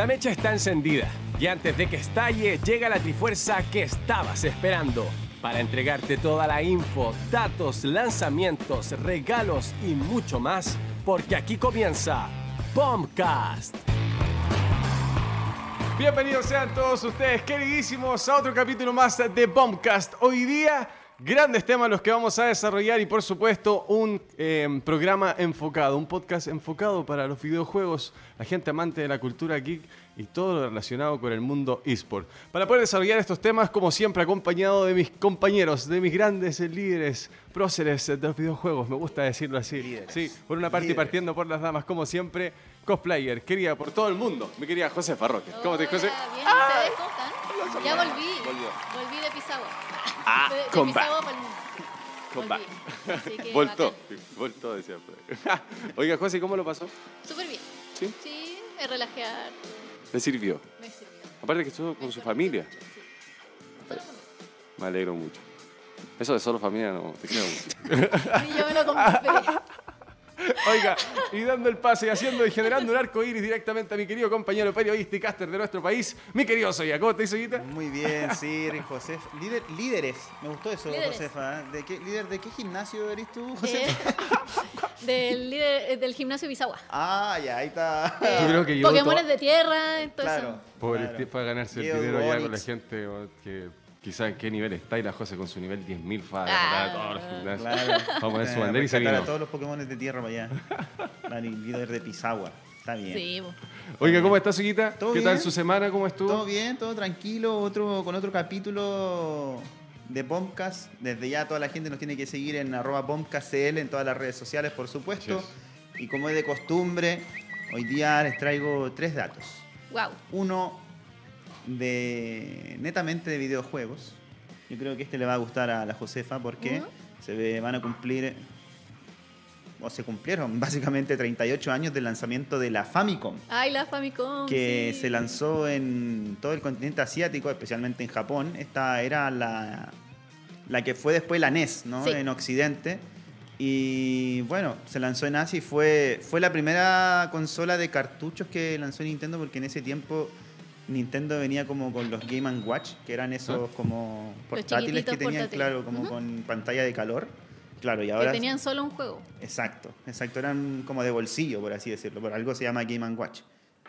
La mecha está encendida y antes de que estalle llega la trifuerza que estabas esperando para entregarte toda la info, datos, lanzamientos, regalos y mucho más, porque aquí comienza Bombcast. Bienvenidos sean todos ustedes, queridísimos, a otro capítulo más de Bombcast. Hoy día Grandes temas los que vamos a desarrollar y por supuesto un eh, programa enfocado, un podcast enfocado para los videojuegos, la gente amante de la cultura geek y todo lo relacionado con el mundo eSport. Para poder desarrollar estos temas, como siempre, acompañado de mis compañeros, de mis grandes líderes, próceres de los videojuegos, me gusta decirlo así. Sí, por una parte y partiendo por las damas, como siempre, cosplayer, querida por todo el mundo, mi querida José Farroque. ¿Cómo te, José? Bien, ¿ustedes cómo están? Ya volví, volví de Pisagua. Ah, de, Voltó, voltó de siempre. Oiga, José, ¿cómo lo pasó? Súper bien. ¿Sí? Sí, es relajar. ¿Le sirvió? Me sirvió. Aparte que estuvo con su familia. Sí. Me alegro mucho. Eso de solo familia no te creo mucho. Y yo me lo compré. Oiga, y dando el pase y haciendo y generando un arco iris directamente a mi querido compañero periodista y caster de nuestro país, mi querido Soya. ¿Cómo te Soyita? Muy bien, sí, José. Líder, líderes, me gustó eso, Josefa. ¿De qué, líder, ¿De qué gimnasio eres tú, José? del, líder, eh, del gimnasio Bisagua. Ah, ya, ahí está. Eh, Pokémones de tierra, todo claro, eso. Pobre, fue a ganarse el dinero ya con la gente que quizá en qué nivel está y la José con su nivel 10.000 fa ah, los Vamos a poner su bandera y se vino. todos los Pokémon de tierra para allá. el líder de Pisagua. Está bien. Sí, Oiga, ¿cómo está, Suquita? ¿Qué tal su semana? ¿Cómo estuvo? Todo bien, todo tranquilo. Otro, con otro capítulo de Bombcast. Desde ya toda la gente nos tiene que seguir en arroba bombcastcl en todas las redes sociales, por supuesto. Y como es de costumbre, hoy día les traigo tres datos. Wow. Uno de netamente de videojuegos. Yo creo que este le va a gustar a la Josefa porque se van a cumplir o se cumplieron básicamente 38 años del lanzamiento de la Famicom. Ay, la Famicom. Que se lanzó en todo el continente asiático, especialmente en Japón. Esta era la, la que fue después la NES, ¿no? En Occidente. Y bueno, se lanzó en Asia y fue, fue la primera consola de cartuchos que lanzó Nintendo porque en ese tiempo Nintendo venía como con los Game Watch, que eran esos como portátiles que tenían, claro, como con pantalla de calor. Claro, y ahora... Que tenían solo un juego. Exacto, exacto, eran como de bolsillo, por así decirlo, por algo se llama Game Watch.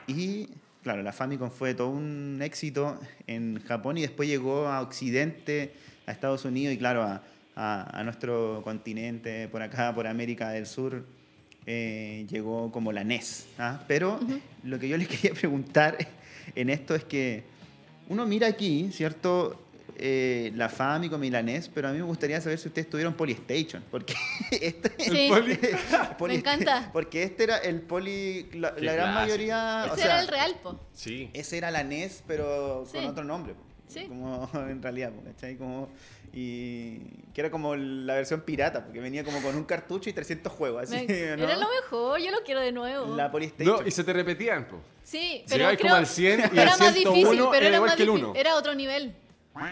Y claro, la Famicom fue todo un éxito en Japón y después llegó a Occidente, a Estados Unidos y claro, a, a, nuestro continente, por acá, por América del Sur, eh, llegó como la NES. ¿ah? Pero lo que yo les quería preguntar en esto es que uno mira aquí, ¿cierto? Eh, la Famicom y la NES, pero a mí me gustaría saber si ustedes tuvieron Polystation, porque este, sí, me encanta. Porque este era el Poly, la, gran mayoría... Ese era el Real, po. Sí. Ese era la NES, pero con otro nombre. Sí. Como en realidad, ¿cachai? Como y que era como la versión pirata, porque venía como con un cartucho y 300 juegos. Así, Era lo mejor, yo lo quiero de nuevo. La Polystation. No, y se te repetían, po. Sí, pero creo, como al 100 y era al 101 más difícil, pero era, igual más que el 1. Era otro nivel.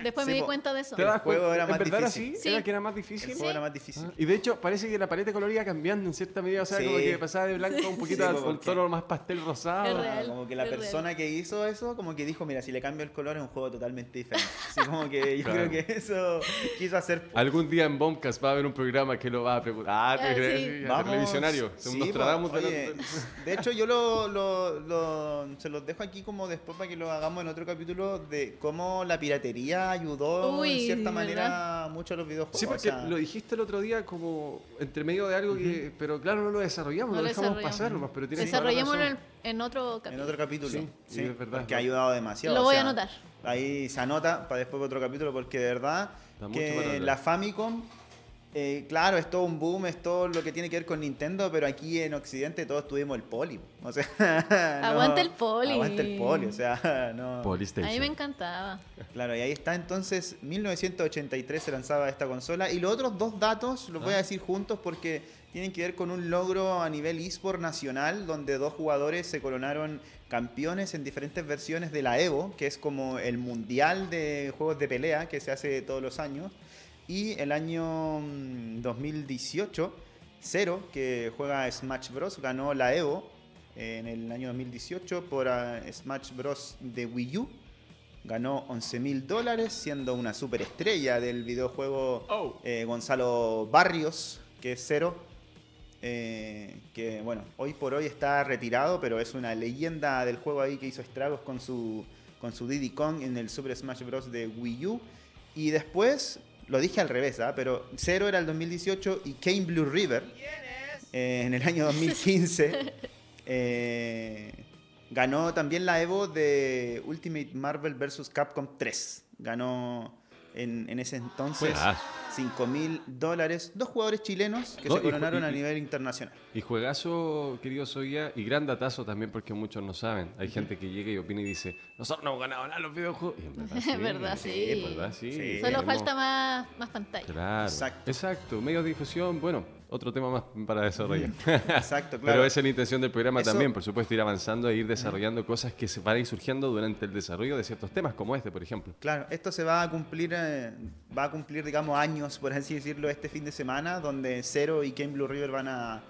Después me di cuenta de eso. ¿Te das juego era ¿En más verdad difícil. Así? ¿Era que era más difícil? El juego era más difícil. Ah, y de hecho, parece que la paleta de color iba cambiando en cierta medida. O sea, como que pasaba de blanco un poquito al un tono más pastel rosado. Real, como que la persona que hizo eso, como que dijo, mira, si le cambio el color es un juego totalmente diferente. Así como que yo creo que eso quiso hacer. Algún día en Bombcast va a haber un programa que lo va a preguntar. Ah, sí. Vamos, televisionario. Sí, nos tratamos de, de hecho, yo lo, lo, lo, se los dejo aquí como después para que lo hagamos en otro capítulo de cómo la piratería ayudó en cierta manera mucho los videojuegos. Sí, porque lo dijiste el otro día como entre medio de algo que. Pero claro, no lo desarrollamos, lo, dejamos pasar nomás. Pero Desarrollémoslo en, en, otro capítulo. En otro capítulo, sí. sí, es verdad. Que ha ayudado demasiado. Lo voy a anotar. Ahí se anota para después otro capítulo, porque de verdad que la Famicom eh, claro, es todo un boom, es todo lo que tiene que ver con Nintendo, pero aquí en Occidente todos tuvimos el poli. O sea, aguante el poli. Aguante el poli, o sea, no. A mí me encantaba. Claro, y ahí está entonces, 1983 se lanzaba esta consola. Y los otros dos datos los voy a ah. decir juntos porque tienen que ver con un logro a nivel eSport nacional, donde dos jugadores se coronaron campeones en diferentes versiones de la Evo, que es como el mundial de juegos de pelea que se hace todos los años. Y el año 2018, mm, Cero, que juega Smash Bros., ganó la Evo en el año 2018 por ah, Smash Bros. de Wii U. Ganó 11 mil dólares, siendo una superestrella del videojuego Oh. eh, Gonzalo Barrios, que es cero. eh, que bueno, hoy por hoy está retirado, pero es una leyenda del juego ahí que hizo estragos con su, con su Diddy Kong en el Super Smash Bros. de Wii U. Y después, lo dije al revés, ¿ah? pero cero era el 2018 y Kane Blue River eh, en el año 2015 eh, ganó también la Evo de Ultimate Marvel vs. Capcom 3. Ganó en, en ese entonces Juegazo. 5 mil dólares. Dos jugadores chilenos que No, se coronaron y- a nivel internacional. Y juegazo, querido Soya, y gran datazo también porque muchos no saben. Hay gente que llega y opina y dice, nosotros no hemos ganado nada los videojuegos. Y en verdad sí. Es verdad, sí. En verdad sí. Sí. Solo Tenemos- falta más, más pantalla. Claro. Exacto. Exacto. Medios de difusión, bueno, otro tema más para desarrollar. Exacto, claro. Pero esa es la intención del programa Eso- también, por supuesto, ir avanzando e ir desarrollando cosas que se van a ir surgiendo durante el desarrollo de ciertos temas, como este, por ejemplo. Claro, esto se va a cumplir, eh, va a cumplir, digamos, años, por así decirlo, este fin de semana, donde Zero y Kane Blue River van a,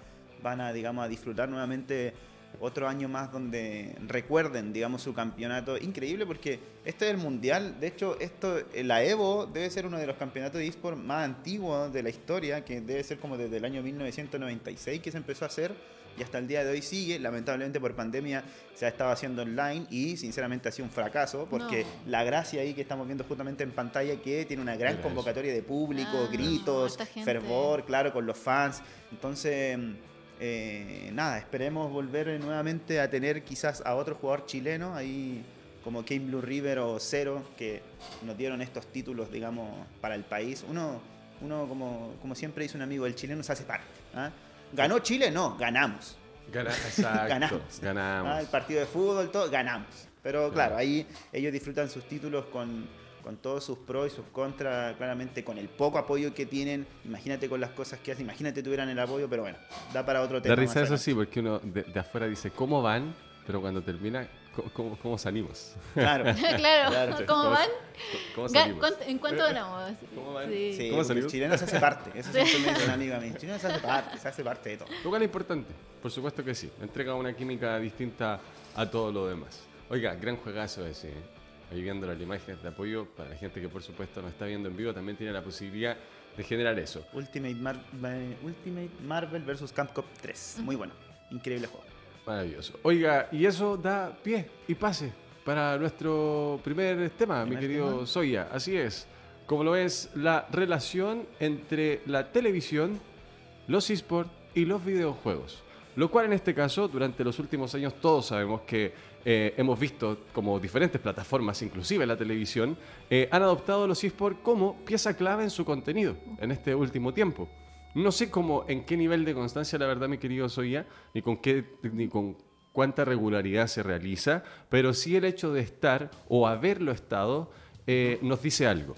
van a, digamos, a disfrutar nuevamente otro año más donde recuerden, digamos, su campeonato. Increíble, porque este es el mundial, de hecho, esto, eh, la Evo debe ser uno de los campeonatos de eSport más antiguos de la historia, que debe ser como desde el año 1996 que se empezó a hacer y hasta el día de hoy sigue. Lamentablemente por pandemia se ha estado haciendo online y sinceramente ha sido un fracaso porque No. la gracia ahí que estamos viendo justamente en pantalla que tiene una gran Era convocatoria de público, Ah, gritos, fervor, claro, con los fans. Entonces, eh, nada, esperemos volver nuevamente a tener quizás a otro jugador chileno ahí como Kane Blue River o Cero que nos dieron estos títulos, digamos, para el país. Uno, uno como, como siempre dice un amigo, el chileno se hace parte. ¿ah? ¿Ganó Chile? No, ganamos. Gana- Exacto. Ganamos. Ganamos. Ah, el partido de fútbol, todo, ganamos. Pero Claro. ahí ellos disfrutan sus títulos con, con todos sus pros y sus contras, claramente con el poco apoyo que tienen. Imagínate con las cosas que hacen, imagínate tuvieran el apoyo, pero bueno, da para otro tema. Da risa eso adelante. sí, porque uno de, de afuera dice, ¿cómo van? Pero cuando termina, ¿cómo, cómo, salimos? Claro. claro, Claro, ¿cómo ¿cómo- van? ¿Cómo salimos? ¿cuánto- ¿En cuánto ganamos? ¿Cómo van? Sí. Sí, ¿Cómo porque salimos? el chileno se hace parte. Eso siempre me dice un amigo a mí. El chileno se hace parte, se hace parte de todo. Lo cual es importante, por supuesto que sí. Entrega una química distinta a todo lo demás. Oiga, gran juegazo ese. ¿eh? Ahí viendo las imágenes de apoyo, para la gente que por supuesto no está viendo en vivo, también tiene la posibilidad de generar eso. Ultimate, Mar- eh, Ultimate Marvel vs. Capcom 3. Muy bueno. Increíble juego. Maravilloso. Oiga, y eso da pie y pase para nuestro primer tema, mi ¿Primer querido tema? Soya. Así es. Como lo es la relación entre la televisión, los esports y los videojuegos. Lo cual en este caso, durante los últimos años, todos sabemos que eh, hemos visto como diferentes plataformas, inclusive la televisión, eh, han adoptado los esports como pieza clave en su contenido en este último tiempo. No sé cómo, en qué nivel de constancia, la verdad, mi querido Soya, ni con qué, ni con cuánta regularidad se realiza, pero sí el hecho de estar o haberlo estado eh, nos dice algo.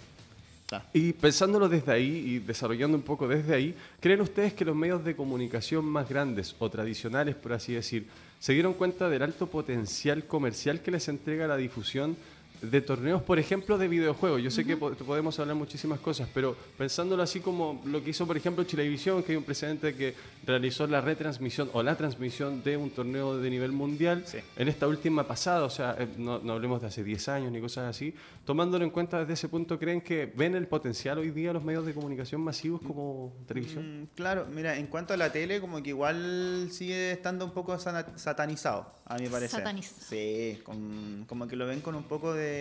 Y pensándolo desde ahí y desarrollando un poco desde ahí, ¿creen ustedes que los medios de comunicación más grandes o tradicionales, por así decir, se dieron cuenta del alto potencial comercial que les entrega la difusión de torneos, por ejemplo, de videojuegos? Yo sé que po- podemos hablar muchísimas cosas, pero pensándolo así como lo que hizo, por ejemplo, Chilevisión, que hay un precedente que realizó la retransmisión o la transmisión de un torneo de nivel mundial Sí. en esta última pasada, o sea, eh, no, no hablemos de hace 10 años ni cosas así, tomándolo en cuenta desde ese punto, ¿creen que ven el potencial hoy día los medios de comunicación masivos como televisión? Mm, claro, mira, en cuanto a la tele, como que igual sigue estando un poco satanizado, a mi parecer. Satanizado. Sí, con- como que lo ven con un poco de...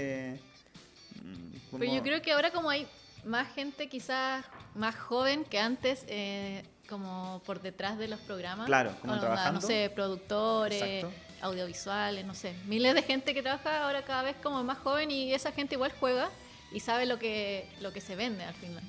mm, Pero yo creo que ahora como hay más gente quizás más joven que antes, eh, como por detrás de los programas. Claro, como trabajando. No sé, productores, Exacto. audiovisuales, no sé. Miles de gente que trabaja ahora cada vez como más joven y esa gente igual juega y sabe lo que, lo que se vende al final.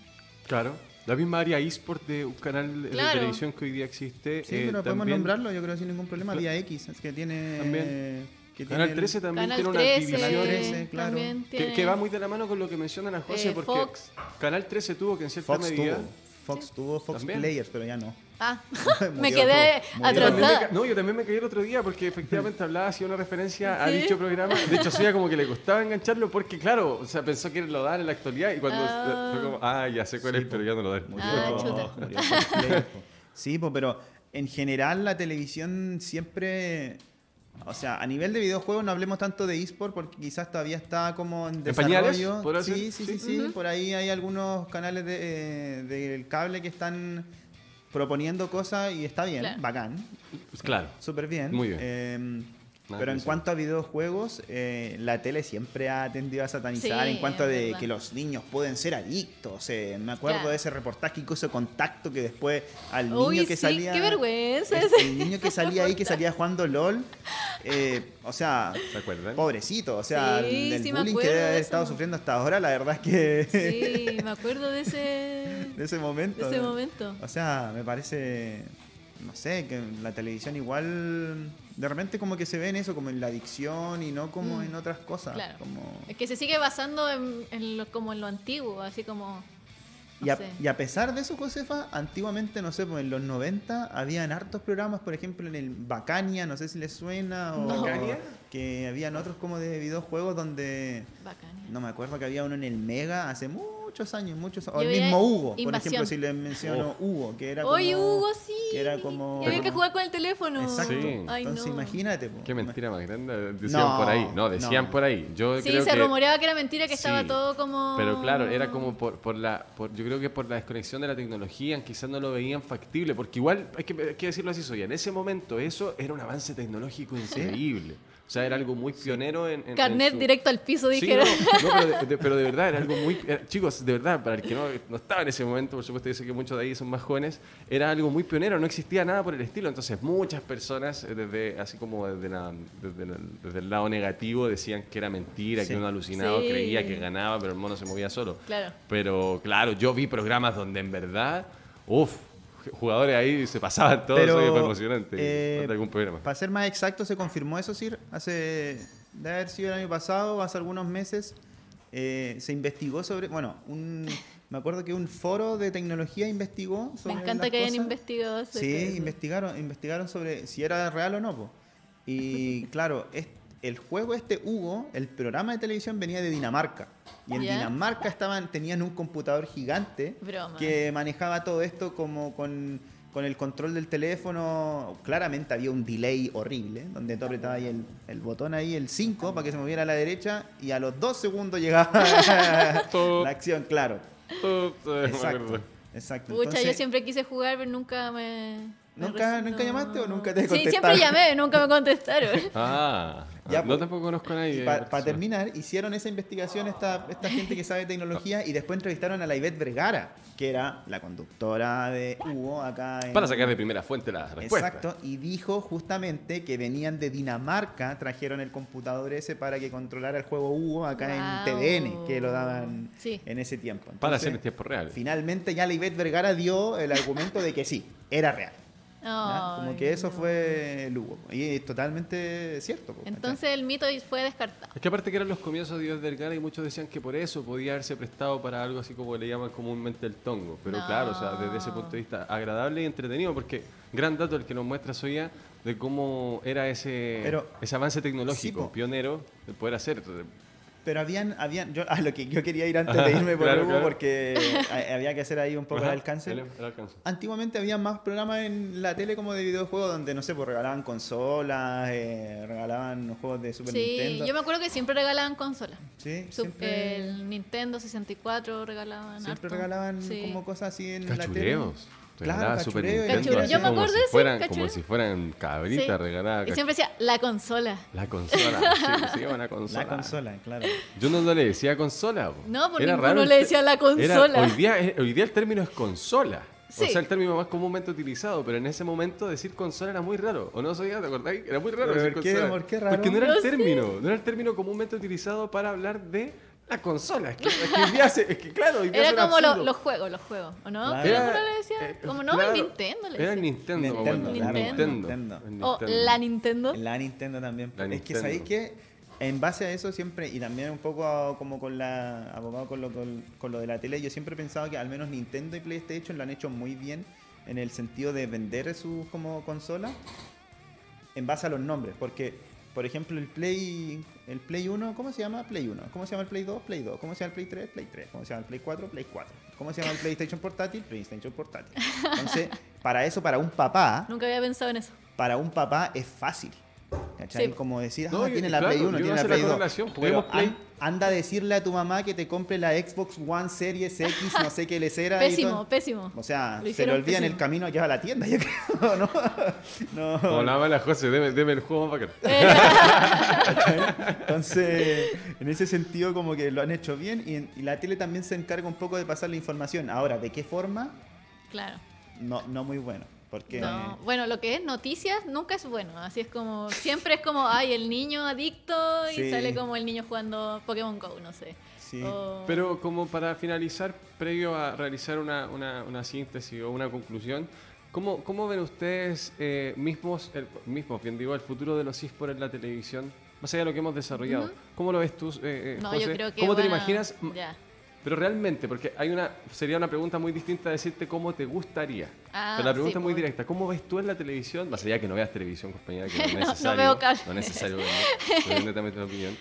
Claro. La misma área eSport de un canal de televisión que hoy día existe. Sí, eh, pero podemos nombrarlo, yo creo sin ningún problema. Vía X, es que tiene... También. Que Canal tiene el- 13 también Canal tiene una 13, división. Canal 13, claro. Que, va muy de la mano con lo que mencionan a José, Eh, porque Fox. Canal 13 tuvo que en cierta Fox medida... tuvo. Fox tuvo Fox También. Players, pero ya no. Ah, me quedé atrasada. no, yo también me caí el otro día porque efectivamente hablaba, hacía una referencia a ¿Sí? dicho programa. De hecho, Soya como que le costaba engancharlo porque, claro, o sea, pensó que lo daban en la actualidad y cuando Ah. fue como, ah, ya sé cuál Sí, es, pero ya no lo dan. Murió, Ah, chuta. murió Fox Players, po. Sí, po, pero en general la televisión siempre O sea, a nivel de videojuegos no hablemos tanto de eSport porque quizás todavía está como en ¿En pañales? desarrollo. ¿Podrá sí, sí, Sí. sí. Por ahí hay algunos canales de, eh, del cable que están proponiendo cosas y está bien, Claro. bacán, Pues claro. súper bien. Muy bien. Eh, Nada pero en cuanto a videojuegos, eh, la tele siempre ha tendido a satanizar Sí, en cuanto de verdad. que los niños pueden ser adictos. eh, me acuerdo de ese reportaje hizo contacto que después al Uy, niño que sí, salía. qué vergüenza el, ese. el niño que salía ahí, que salía jugando LOL. eh, o sea, ¿Se pobrecito. O sea, Sí, el, bullying que debe haber estado sufriendo hasta ahora, la verdad es que. Sí, me acuerdo de ese, de ese momento. de ese momento. O sea, me parece, no sé, que la televisión igual de repente como que se ve en eso, como en la adicción y no como Mm, en otras cosas. claro. Como... Es que se sigue basando en, en lo, como en lo antiguo, así como... no Y a, sé. y a pesar de eso, Josefa, antiguamente, no sé, pues en los 90 habían hartos programas, por ejemplo, en el Bacania, no sé si les suena, o No. ¿Bacania? que habían otros como de videojuegos donde, Bacán. no me acuerdo que había uno en el Mega hace muchos años, muchos O Yo el mismo Hugo, por Invasión. ejemplo, si les menciono Hugo, que era Oye, como... Hugo, sí. que era como- Y había que jugar con el teléfono. Exacto. Sí. Ay, Entonces no. imagínate. po. Qué mentira más grande. Decían No, por ahí. No, decían no. por ahí. Yo Sí, creo se que... rumoreaba que era mentira, que estaba Sí, todo como... Pero claro, era como por, por la. Por, yo creo que por la desconexión de la tecnología, quizás no lo veían factible, porque igual, hay que, hay que decirlo así, Soya, en ese momento eso era un avance tecnológico increíble. O sea, era algo muy pionero en. en- Carnet en su- directo al piso, Sí, dijera. no, no, pero, de, de- pero de verdad era algo muy. era- chicos, de verdad, para el que no, no estaba en ese momento, por supuesto, yo sé que muchos de ahí son más jóvenes, era algo muy pionero, no existía nada por el estilo. Entonces, muchas personas, eh, desde así como desde, la- desde la- desde el lado negativo, decían que era mentira, Sí. que uno alucinado Sí. creía que ganaba, pero el mono se movía solo. Claro. Pero claro, yo vi programas donde en verdad, uff, jugadores ahí se pasaban todos, Pero, fue emocionante. eh, algún. Para ser más exacto, se confirmó eso, Sir, hace, de haber sido el año pasado, hace algunos meses, eh, se investigó sobre, bueno, un, me acuerdo que un foro de tecnología investigó sobre Me encanta las que hayan investigado Sí, investigaron, investigaron sobre si era real o no. po. Y claro, es- el juego este Hugo, el programa de televisión venía de Dinamarca. Y en. Dinamarca estaban, tenían un computador gigante Broma. que manejaba todo esto como con, con el control del teléfono. Claramente había un delay horrible, donde tú apretabas ahí el, el botón ahí, el 5, para que se moviera a la derecha, y a los dos segundos llegaba la acción, claro. Exacto. Exacto. Pucha, yo siempre quise jugar, pero nunca me... me ¿Nunca- nunca llamaste o nunca te Sí, contestaron? siempre llamé, nunca me contestaron. Ah, Ya, no pues, tampoco conozco a nadie. Para terminar, hicieron esa investigación esta, esta gente que sabe tecnología y después entrevistaron a la Ivette Vergara, que era la conductora de Hugo acá en... Para sacar de primera fuente la respuesta. Exacto, y dijo justamente que venían de Dinamarca, trajeron el computador ese para que controlara el juego Hugo acá en TVN, que lo daban Sí. en ese tiempo. Para hacer en tiempo real. Finalmente ya la Ivette Vergara dio el argumento de que sí, era real. ¿Ya? Como que eso fue el Hugo. Y es totalmente cierto. po, ¿cachai? Entonces el mito fue descartado. Es que aparte que eran los comienzos de Dios Vergara y muchos decían que por eso podía haberse prestado para algo así como le llaman comúnmente el tongo. Pero No. claro, o sea, desde ese punto de vista agradable y entretenido, porque gran dato el que nos muestra Soya de cómo era ese, Pero- ese avance tecnológico, Sí, pionero, de poder hacer. Pero habían, habían, yo, a lo que yo quería ir antes de irme por claro, Hugo, claro. porque ha- había que hacer ahí un poco Ajá, el alcance. el- el alcance. Antiguamente había más programas en la tele como de videojuegos donde, no sé, pues regalaban consolas, eh, regalaban juegos de Super Sí, Nintendo. yo me acuerdo que siempre regalaban consolas. Sí, Sup- siempre, El Nintendo 64 regalaban siempre harto. regalaban Sí. como cosas así en la tele. Claro, Regalaba Super cachureo y- Nintendo, Cachureo. así Yo me como acordé, si sí, fueran, cachureo. como si fueran cabritas, Sí. regalaba Y siempre decía, la consola. la consola. sí, sí, una consola. La consola, claro. Yo no, no le decía consola. po. No, por Era ninguno raro el le decía la era- consola. hoy, día, es- hoy día el término es consola. O sea, el término más comúnmente utilizado, pero en ese momento decir consola era muy raro. ¿O no sabía? ¿Te acordáis? Era muy raro ¿Pero decir por qué? consola. ¿Por qué raro? Porque no era el término, no era el término comúnmente utilizado para hablar de la consola. Es que, es que se- es que claro, Era como lo- los juegos, los juegos, ¿o no? Claro. ¿Pero Era- cómo le decía? eh, como no, claro, el Nintendo le Era el. Nintendo, Nintendo, claro, Nintendo. Nintendo. O Nintendo. la Nintendo. La Nintendo también. La es que sabéis que en base a eso siempre, y también un poco a- como con la abogado con lo, con, con lo de la tele, yo siempre he pensado que al menos Nintendo y PlayStation lo han hecho muy bien en el sentido de vender sus como consolas en base a los nombres. Porque, por ejemplo, el Play el Play 1, ¿cómo se llama? Play 1. ¿Cómo se llama el Play 2? Play 2. ¿Cómo se llama el Play 3? Play 3. ¿Cómo se llama el Play 4? Play 4. ¿Cómo se llama el PlayStation portátil? PlayStation portátil. Entonces, para eso, para un papá, Nunca había pensado en eso. para un papá es fácil. ¿Cachai? Sí. Como decir, ah, No, tiene la claro, Play 1, y uno tiene la hace la Play 2. correlación, Pero juguemos Play. an- anda a decirle a tu mamá que te compre la Xbox One Series X, no sé qué le será. y Pésimo, todo. pésimo. O sea, Lo se le olvida en el camino que va a la tienda, yo creo, ¿no? no. Como la mala José, deme, deme el juego más bacán. Entonces, en ese sentido, como que lo han hecho bien y, y la tele también se encarga un poco de pasar la información. Ahora, ¿de qué forma? Claro. No, no muy bueno. Porque No, bueno, lo que es noticias nunca es bueno. Así es como, siempre es como, ay, el niño adicto y Sí. sale como el niño jugando Pokémon Go, no sé. Sí. O- Pero como para finalizar, previo a realizar una, una- una síntesis o una conclusión, ¿cómo, cómo ven ustedes eh, mismos, el, mismos, bien digo, el futuro de los eSports en la televisión? Más allá de lo que hemos desarrollado. ¿Cómo lo ves tú, eh, eh, no, José? yo creo que ¿Cómo te lo imaginas? Ya. Pero realmente, porque hay una sería una pregunta muy distinta a decirte cómo te gustaría. Ah, Pero la pregunta sí, es muy pues. directa. ¿Cómo ves tú en la televisión? Más allá que no veas televisión, compañera, que no es No, no necesario. veo cable. No es necesario verlo. También de tu opinión.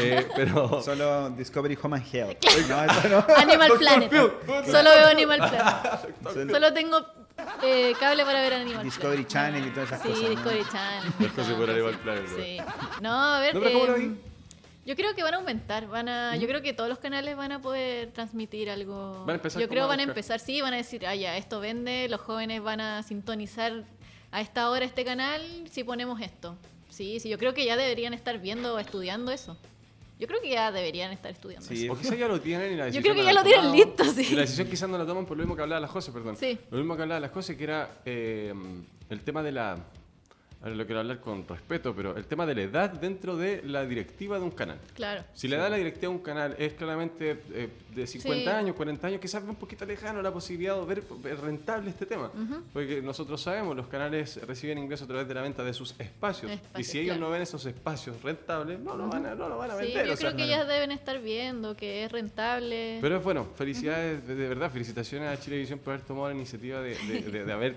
Eh, pero... Solo Discovery Home and Health. No, eso no. Animal Planet. Solo veo Animal Planet. Solo tengo eh, cable para ver Animal Discovery Planet. Channel y todas esas sí, cosas, ¿no? Discovery Channel. José por no, Animal sí. Planet, bro. Sí. No, a ver. No, pero ¿cómo lo eh, vi? Yo creo que van a aumentar, van a, yo creo que todos los canales van a poder transmitir algo. Van a empezar yo creo a van a empezar, sí, van a decir, ah, ya, esto vende, los jóvenes van a sintonizar a esta hora este canal si ponemos esto. Sí, sí, yo creo que ya deberían estar viendo o estudiando eso. Yo creo que ya deberían estar estudiando Sí. eso. O quizás ya lo tienen y la Yo decisión creo que no ya lo tienen listo, sí. Y la decisión quizás no la toman por lo mismo que hablaba la José, perdón. Sí. Lo mismo que hablaba la José, que era eh, el tema de la... Ahora lo quiero hablar con respeto, pero el tema de la edad dentro de la directiva de un canal. Claro. Si la edad de la directiva de un canal es claramente eh, de 50 Sí. años, 40 años, quizás un poquito lejano la posibilidad de ver, rentable este tema. Porque nosotros sabemos, los canales reciben ingresos a través de la venta de sus espacios. y Espacios, si ellos claro. no ven esos espacios rentables, no lo van a, no lo van a Sí, vender. yo o sea, creo que ya deben estar viendo que es rentable. pero es bueno, felicidades, de, de verdad, felicitaciones a Chilevisión por haber tomado la iniciativa de- de- de haber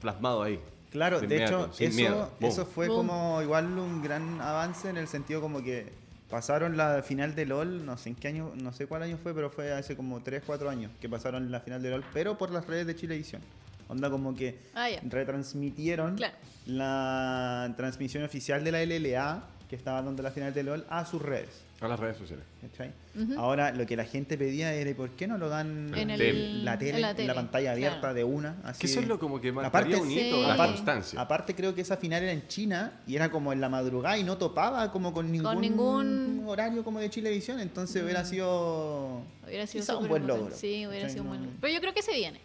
plasmado ahí. Claro, Sin de miedo, hecho, sin eso, miedo. Eso fue Boom. como igual un gran avance en el sentido como que pasaron la final de LOL, no sé en qué año, no sé cuál año fue, pero fue hace como 3, 4 años que pasaron la final de LOL, pero por las redes de Chilevisión. Onda como que Ah, ya. retransmitieron Claro. la transmisión oficial de la LLA que estaba dando la final de LOL a sus redes. A las redes sociales. Ahora lo que la gente pedía era ¿y ¿por qué no lo dan En en el- la tele, en en la pantalla abierta claro. de una? Así Que eso es lo como que Aparte, un hito, sí. la Aparte- constancia. Aparte creo que esa final era en China y era como en la madrugada y no topaba como con ningún, ningún- horario como de Chilevisión, entonces hubiera sido Hubiera sido un buen logro. Sí, hubiera sido un buen logro. Pero yo creo que se viene.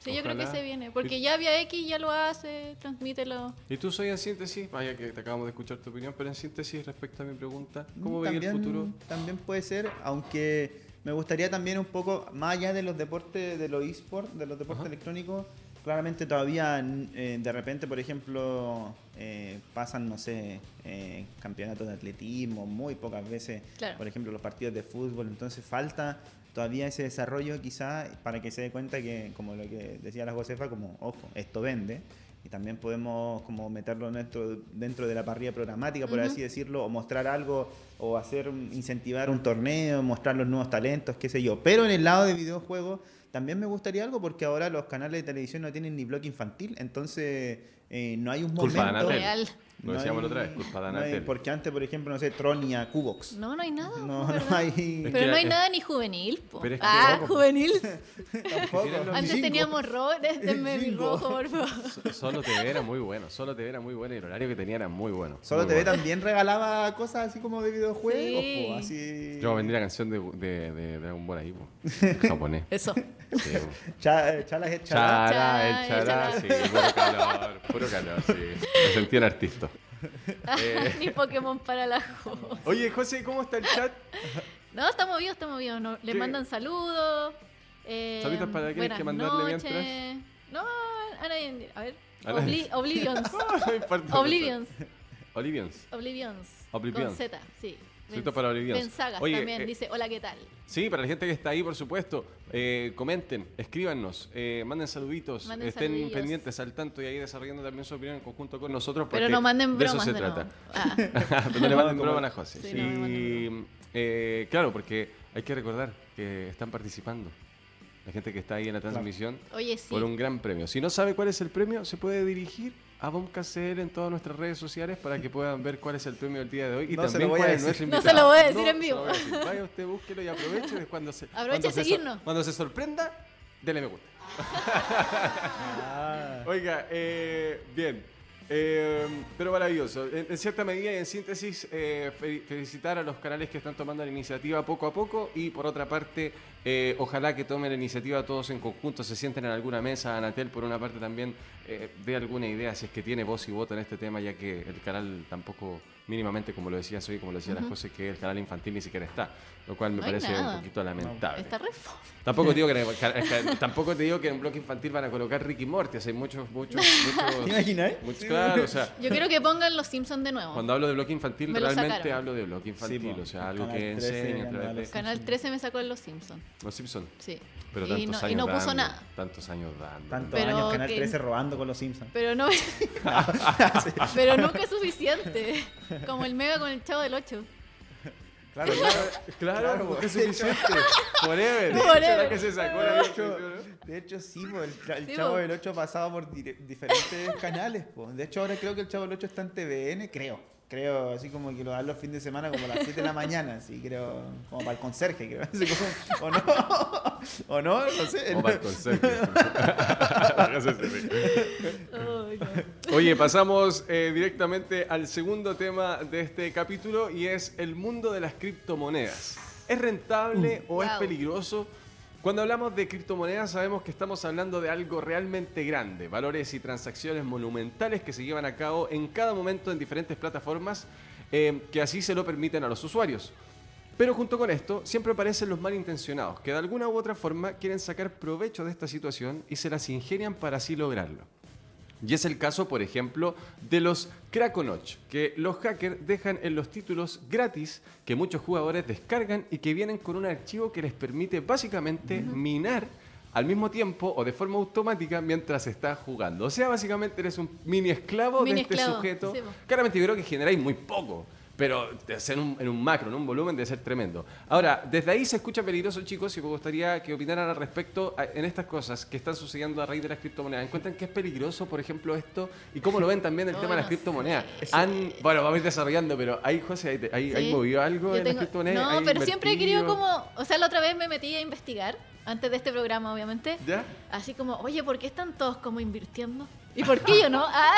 Sí, yo creo que se viene. Porque ya Vía X ya lo hace, transmítelo. Y tú soy en síntesis, vaya que te acabamos de escuchar tu opinión, pero en síntesis respecto a mi pregunta, ¿cómo veis el futuro? También puede ser, aunque me gustaría también un poco, más allá de los deportes, de los esports, de los deportes Ajá. electrónicos, claramente todavía eh, de repente, por ejemplo, eh, pasan, no sé, eh, campeonatos de atletismo, muy pocas veces, Claro. por ejemplo, los partidos de fútbol, entonces falta todavía ese desarrollo quizá para que se dé cuenta que, como lo que decía la Josefa, como, ojo, esto vende. Y también podemos como meterlo dentro, dentro de la parrilla programática, por así decirlo, o mostrar algo, o hacer incentivar un torneo, mostrar los nuevos talentos, qué sé yo. Pero en el lado de videojuegos también me gustaría algo porque ahora los canales de televisión no tienen ni bloque infantil, entonces eh, no hay un Culpa de momento... Anatel. Real. Lo no decíamos la hay- otra vez, culpa de no hay- Anatel. porque antes, por ejemplo, no sé, Tronia, Cubox. No, no hay nada. No, po, no hay... Es Pero que- no hay es- nada ni juvenil. po. Pero es que ah, tampoco. juvenil. Tampoco. Antes Jingo. teníamos rojo. Denme mi rojo, por favor. Solo TV era muy bueno, Solo TV era muy bueno y el horario que tenía era muy bueno. Solo muy TV bueno. también regalaba cosas así como de videojuegos, Sí. po, así... Yo vendí la canción de, de, de Dragon Ball ahí, po. japonés. Eso. Sí, po. Cha- chala es chala. El sí, puro calor, puro calor, sí. Me sentí un artista. Eh. ni Pokémon para la Oye, José, ¿cómo está el chat? No, estamos vivos, estamos vivos. No, ¿Qué? mandan saludos. Eh, ¿Saludos para quién hay buenas que mandarle noches. mientras? No, a nadie. A ver. A. Obli- Oblivions. No. Oblivions. Oblivions. Oblivions. Oblivions. Con Z, sí. Saludito para. Ben Sagas Oye, también eh, dice, hola, ¿qué tal? Sí, para la gente que está ahí, por supuesto, eh, comenten, escríbanos, eh, manden saluditos, Manden estén saludillos. pendientes al tanto y ahí desarrollando también su opinión en conjunto con nosotros. Pero no manden de eso bromas se de trata. Ah, Pero no le manden No, broma como- a José. Sí, no y eh, claro, porque hay que recordar que están participando. La gente que está ahí en la transmisión Oye, sí. por un gran premio. Si no sabe cuál es el premio, se puede dirigir a Bombcast CL en todas nuestras redes sociales para que puedan ver cuál es el premio del día de hoy y No se también lo voy a cuál es nuestro No invitado. se lo voy a decir No en vivo. se lo voy a decir. Vaya usted, búsquelo y aproveche cuando se, Aproveche cuando se seguirnos. cuando se sorprenda, dele me gusta. Ah, Oiga, eh, bien. Eh, pero maravilloso. En, cierta medida y en síntesis, eh, fe- felicitar a los canales que están tomando la iniciativa poco a poco y por otra parte, eh, ojalá que tomen la iniciativa todos en conjunto, se sienten en alguna mesa. Anatel, por una parte, también eh, dé alguna idea si es que tiene voz y voto en este tema, ya que el canal tampoco, mínimamente, como lo decías hoy, como lo decía las cosas, que el canal infantil ni siquiera está, lo cual me No parece un poquito lamentable. Está re Tampoco te digo que, que- tampoco te digo que en un bloque infantil van a colocar Ricky Morty, hay muchos, muchos, muchos. ¿Te imaginas? muchos- claro, o sea, Yo quiero que pongan los Simpsons de nuevo. cuando hablo de bloque infantil, realmente hablo de bloque infantil, o sea, algo que 13 enseña a través de Canal 13 me sacó en los Simpsons. los Simpsons. Sí. Pero y tantos no, años y no puso dando, nada. Tantos años dando. Tantos Pero años Canal que- 13 robando con los Simpsons. Pero no Pero nunca es suficiente. Como el Mega con el Chavo del 8. Claro, Claro, claro, porque es suficiente. Forever. Forever. ¿Será que se sacó la De hecho, de hecho, sí, po, el, cha- el Sí, Chavo po. del 8 pasaba por diferentes canales. po. De hecho, ahora creo que el Chavo del 8 está en TVN, creo. Creo, así como que lo dan los fines de semana como a las 7 de la mañana, así creo, como para el conserje, creo. Así como- ¿O no? ¿O no? No sé. O para el conserje. Oye, pasamos eh, directamente al segundo tema de este capítulo y es el mundo de las criptomonedas. ¿Es rentable o es peligroso? Cuando hablamos de criptomonedas sabemos que estamos hablando de algo realmente grande, valores y transacciones monumentales que se llevan a cabo en cada momento en diferentes plataformas eh, que así se lo permiten a los usuarios. Pero junto con esto, siempre aparecen los malintencionados, que de alguna u otra forma quieren sacar provecho de esta situación y se las ingenian para así lograrlo. Y es el caso, por ejemplo, de los Krakonoch, que los hackers dejan en los títulos gratis que muchos jugadores descargan y que vienen con un archivo que les permite básicamente minar al mismo tiempo o de forma automática mientras estás jugando. O sea, básicamente eres un mini esclavo Mini de este esclavo, sujeto. sí. Claramente yo creo que generáis muy poco. Pero en un, en un macro, en un volumen, debe ser tremendo. Ahora, desde ahí se escucha peligroso, chicos, y me gustaría que opinaran al respecto a- en estas cosas que están sucediendo a raíz de las criptomonedas. ¿Encuentran que es peligroso, por ejemplo, esto? ¿Y cómo lo ven también el Oh, tema de las no criptomonedas? sé. Han, bueno, vamos a ir desarrollando, pero ahí, José, ahí, ahí, ahí Sí. movió algo Yo en las criptomonedas. No, ¿Hay pero siempre he querido invertido? como. O sea, la otra vez me metí a investigar, antes de este programa, obviamente. ¿Ya? Así como, oye, ¿por qué están todos como invirtiendo? ¿Y por qué yo no? Ah,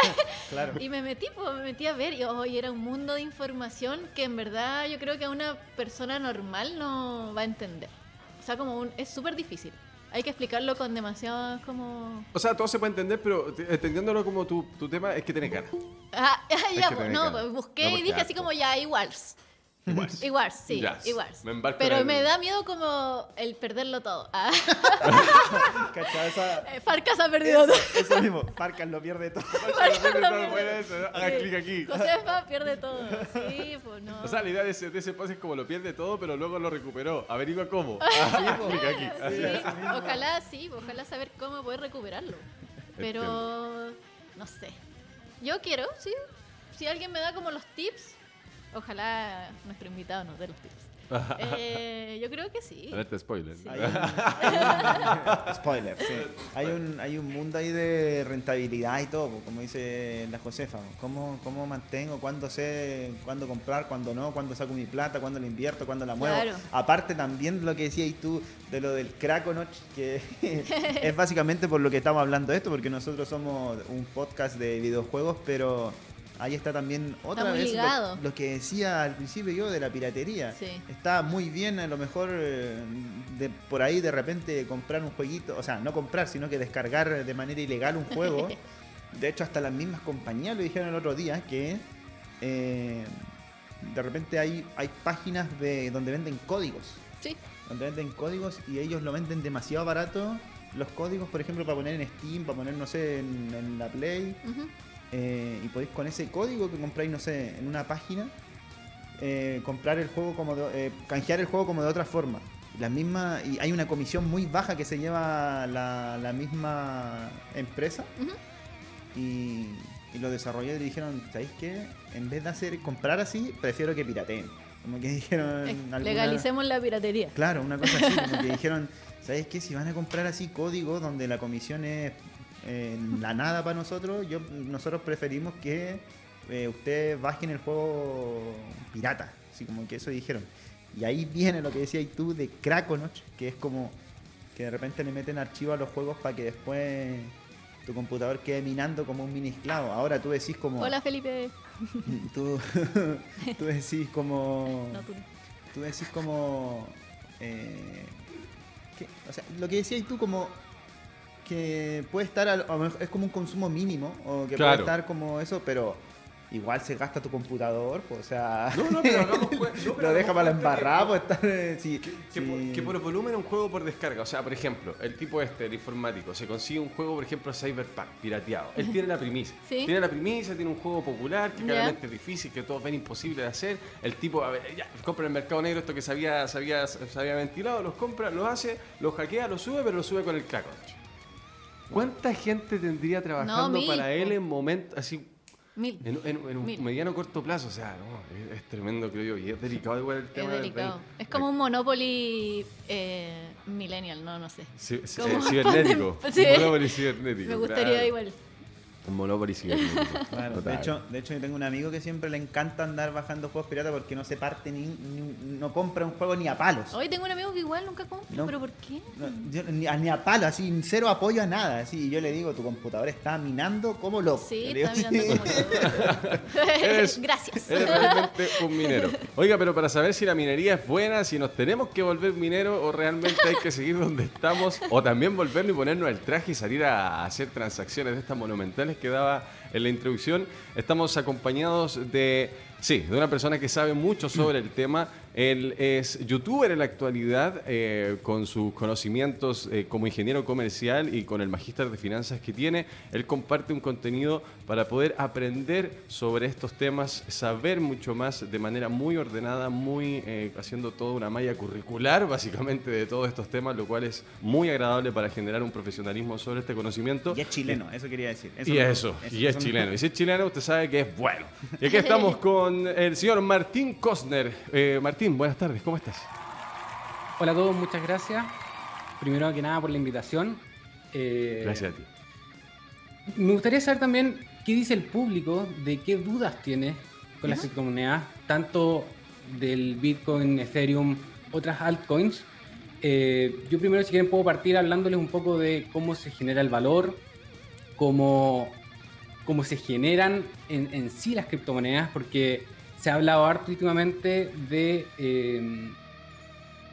Claro. Y me metí, pues, me metí a ver y hoy era un mundo de información que en verdad yo creo que a una persona normal no va a entender. O sea, como un, es súper difícil. Hay que explicarlo con demasiado como... O sea, todo se puede entender, pero te- entendiéndolo como tu, tu tema, es que tenés ganas. Ah, que ya, tener pues, no, ganas. pues, busqué No, y dije así como ya, iguals. Igual. Igual, sí, Yes. igual. Me Pero en me da miedo como el perderlo todo. Ah. Esa- eh, Farcas ha perdido todo. Eso mismo, Farcas lo pierde todo. Farcas lo pierde. Eso, ¿no? Haga Sí. clic aquí. Josefa pierde todo. Sí, pues no. O sea, la idea de ese, de ese pase es como lo pierde todo, pero luego lo recuperó. Averigua cómo. Ah, clic aquí. Así. Sí, ojalá sí, ojalá saber cómo poder recuperarlo. Pero no sé. Yo quiero, sí. Si alguien me da como los tips, ojalá nuestro invitado nos dé los tips. Eh, yo creo que sí. Alerta spoiler. Sí. Hay un- Spoiler, sí. Hay un, hay un mundo ahí de rentabilidad y todo, pues, como dice la Josefa. ¿Cómo, cómo mantengo? ¿Cuándo sé? ¿Cuándo comprar? ¿Cuándo no? ¿Cuándo saco mi plata? ¿Cuándo la invierto? ¿Cuándo la muevo? Claro. Aparte también lo que decías tú de lo del Krakonoch, que es básicamente por lo que estamos hablando de esto, porque nosotros somos un podcast de videojuegos, pero ahí está también otra vez lo- que decía al principio yo de la piratería. Sí. Está muy bien a lo mejor eh, de, por ahí de repente comprar un jueguito, o sea, no comprar, sino que descargar de manera ilegal un juego. De hecho, hasta las mismas compañías lo dijeron el otro día que eh, de repente hay, hay páginas de donde venden códigos. Sí. Donde venden códigos y ellos lo venden demasiado barato. Los códigos, por ejemplo, para poner en Steam, para poner, no sé, en, en la Play. ujú. Eh, y podéis con ese código que compráis, no sé, en una página, eh, comprar el juego como de, eh, canjear el juego como de otra forma. La misma, y hay una comisión muy baja que se lleva la, la misma empresa. Ujú. Y, y los desarrolladores dijeron, ¿sabéis qué? En vez de hacer comprar así, prefiero que pirateen. Como que dijeron... Alguna- Legalicemos la piratería. Claro, una cosa así, como que dijeron, ¿sabes qué? Si van a comprar así códigos donde la comisión es en la nada para nosotros, yo, nosotros preferimos que eh, ustedes bajen el juego pirata, así como que eso dijeron. Y ahí viene lo que decías tú de Krakonoch, que es como que de repente le meten archivo a los juegos para que después tu computador quede minando como un mini esclavo. Ahora tú decís como... Hola Felipe. Tú, tú decís como... No, tú. Tú decís como... eh, que- o sea, lo que decías tú como que puede estar, a lo mejor es como un consumo mínimo, o que Claro. puede estar como eso, pero igual se gasta tu computador, pues, o sea, No, no, pero hagamos no, pero lo deja para la embarrada, pues estar... eh, sí, Que, sí. por, que por volumen un juego por descarga. O sea, por ejemplo, el tipo este, el informático, se consigue un juego, por ejemplo, Cyberpunk, pirateado. Él tiene la primicia. Sí. Tiene la primicia, tiene un juego popular que claramente es difícil, que todos ven imposible de hacer. El tipo, a ver, ya, compra en el mercado negro esto que se había, se había, se había ventilado, los compra, lo hace, lo hackea, lo sube, pero lo sube con el Kraken. ¿Cuánta gente tendría trabajando para él en momentos así, Mil. en, en- en un Mil. mediano corto plazo? O sea, no, es, es tremendo, creo yo, y es delicado igual el Es tema del- delicado. del- Es como un Monopoly eh, millennial, no, no sé. Sí, sí, cibernético. Sí. Monopoly cibernético. Me gustaría claro. igual. Un Monopoly cibernético. Claro, de hecho, de hecho yo tengo un amigo que siempre le encanta andar bajando juegos pirata porque no se parte ni, ni- no compra un juego ni a palos. Hoy tengo un amigo que igual nunca compra, No. pero ¿por qué? No, yo ni, a, ni a palos, así, cero apoyo a nada. Así, y yo le digo, tu computador está minando como loco. Sí, Le digo, está mirando como loco. Eres- Gracias. Eres realmente un minero. Oiga, pero para saber si la minería es buena, si nos tenemos que volver mineros o realmente hay que seguir donde estamos, o también volvernos y ponernos el traje y salir a hacer transacciones de estas monumentales que daba en la introducción, estamos acompañados de, sí, de una persona que sabe mucho sobre el tema. Él es youtuber en la actualidad, eh, con sus conocimientos eh, como ingeniero comercial y con el magíster de finanzas que tiene. Él comparte un contenido para poder aprender sobre estos temas, saber mucho más de manera muy ordenada, muy eh, haciendo toda una malla curricular básicamente de todos estos temas, lo cual es muy agradable para generar un profesionalismo sobre este conocimiento. Y es chileno, eso quería decir. Y no- eso, y es chileno. Y si es chileno, usted sabe que es bueno. Y aquí estamos con el señor Martín Cosner. Eh, Martín, buenas tardes, ¿cómo estás? Hola a todos, muchas gracias. Primero que nada por la invitación. Eh, Gracias a ti. Me gustaría saber también qué dice el público, de qué dudas tiene con las criptomonedas, tanto del Bitcoin, Ethereum, otras altcoins. Eh, yo primero, si quieren, puedo partir hablándoles un poco de cómo se genera el valor, cómo, cómo se generan en, en sí las criptomonedas, porque se ha hablado harto últimamente de, eh,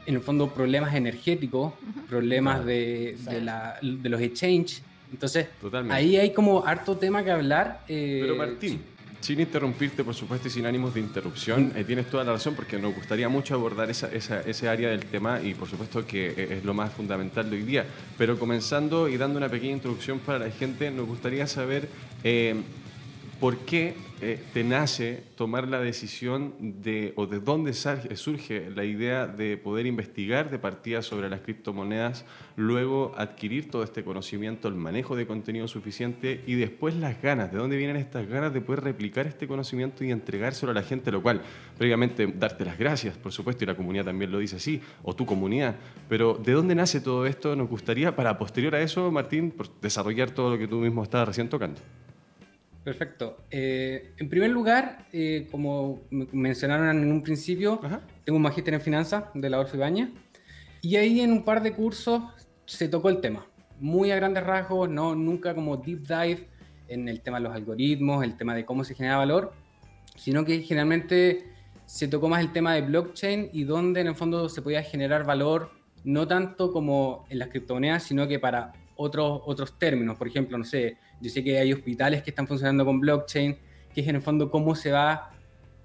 en el fondo, problemas energéticos, problemas Claro. de, de, la- de los exchange. Entonces, Totalmente. ahí hay como harto tema que hablar. eh, Pero Martín, sin interrumpirte, por supuesto, y sin ánimos de interrupción, eh, tienes toda la razón porque nos gustaría mucho abordar esa, esa- ese área del tema y por supuesto que eh, es lo más fundamental de hoy día. Pero comenzando y dando una pequeña introducción para la gente, nos gustaría saber eh, por qué eh, te nace tomar la decisión de, o de dónde sar- surge la idea de poder investigar de partida sobre las criptomonedas, luego adquirir todo este conocimiento, el manejo de contenido suficiente y después las ganas. ¿De dónde vienen estas ganas de poder replicar este conocimiento y entregárselo a la gente? Lo cual, previamente, darte las gracias, por supuesto, y la comunidad también lo dice así, o tu comunidad. Pero ¿de dónde nace todo esto? Nos gustaría, para posterior a eso, Martín, desarrollar todo lo que tú mismo estabas recién tocando. Perfecto. Eh, en primer lugar, eh, como me- mencionaron en un principio, Ajá. tengo un magíster en finanzas de la Adolfo Ibañez, y ahí en un par de cursos se tocó el tema. Muy a grandes rasgos, no, nunca como deep dive en el tema de los algoritmos, el tema de cómo se genera valor, sino que generalmente se tocó más el tema de blockchain y dónde en el fondo se podía generar valor, no tanto como en las criptomonedas, sino que para otros, otros términos. Por ejemplo, no sé, yo sé que hay hospitales que están funcionando con blockchain, que es en el fondo cómo se va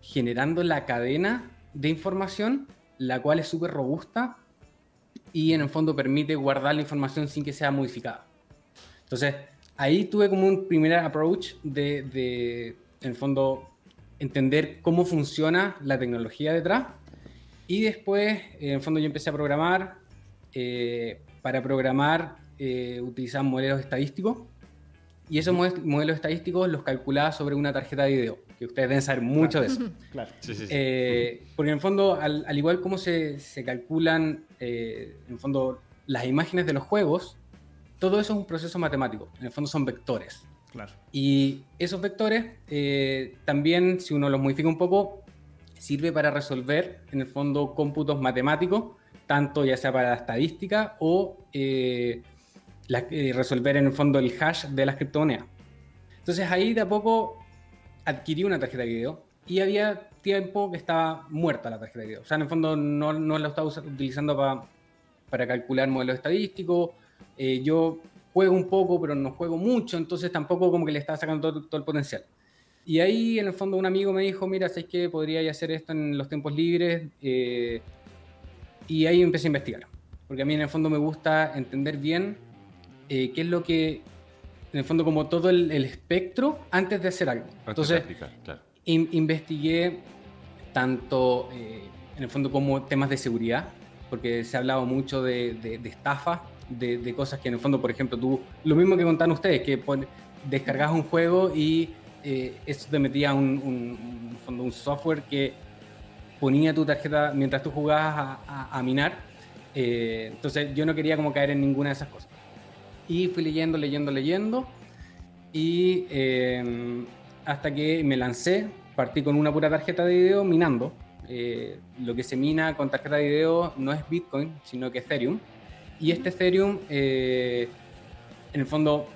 generando la cadena de información, la cual es súper robusta y en el fondo permite guardar la información sin que sea modificada. Entonces, ahí tuve como un primer approach de, de, en el fondo, entender cómo funciona la tecnología detrás. Y después, en el fondo, yo empecé a programar. eh, para programar, eh, modelos estadísticos. Y esos mode- modelos estadísticos los calculaba sobre una tarjeta de video, que ustedes deben saber mucho de eso. Claro. Sí, sí, sí. Eh, porque en el fondo, al, al igual como se, se calculan, eh, en el fondo, las imágenes de los juegos, todo eso es un proceso matemático, en el fondo son vectores. Claro. Y esos vectores eh, también, si uno los modifica un poco, sirve para resolver en el fondo cómputos matemáticos, tanto ya sea para la estadística o eh, la- eh, resolver en el fondo el hash de las criptomonedas. Entonces ahí de a poco adquirí una tarjeta de video y había tiempo que estaba muerta la tarjeta de video. O sea, en el fondo no, no la estaba utilizando pa- para calcular modelos estadísticos. Eh, yo juego un poco, pero no juego mucho, entonces tampoco como que le estaba sacando todo, todo el potencial. Y ahí en el fondo un amigo me dijo, mira, ¿sabes qué? Podría hacer esto en los tiempos libres. Eh, y ahí empecé a investigar. Porque a mí en el fondo me gusta entender bien eh, qué es lo que, en el fondo como todo el, el espectro antes de hacer algo. Antes Entonces, practicar, claro. in- investigué tanto eh, en el fondo como temas de seguridad, porque se ha hablado mucho de, de, de estafas, de, de cosas que en el fondo, por ejemplo, tú, lo mismo que contaron ustedes, que pon- descargabas un juego y eh, eso te metía un, un- un fondo, un software que ponía tu tarjeta mientras tú jugabas a, a- a minar. Eh, entonces yo no quería como caer en ninguna de esas cosas. Y fui leyendo, leyendo, leyendo. Y eh, hasta que me lancé, partí con una pura tarjeta de video minando. Eh, lo que se mina con tarjeta de video no es Bitcoin, sino que Ethereum. Y este Ethereum, eh, en el fondo,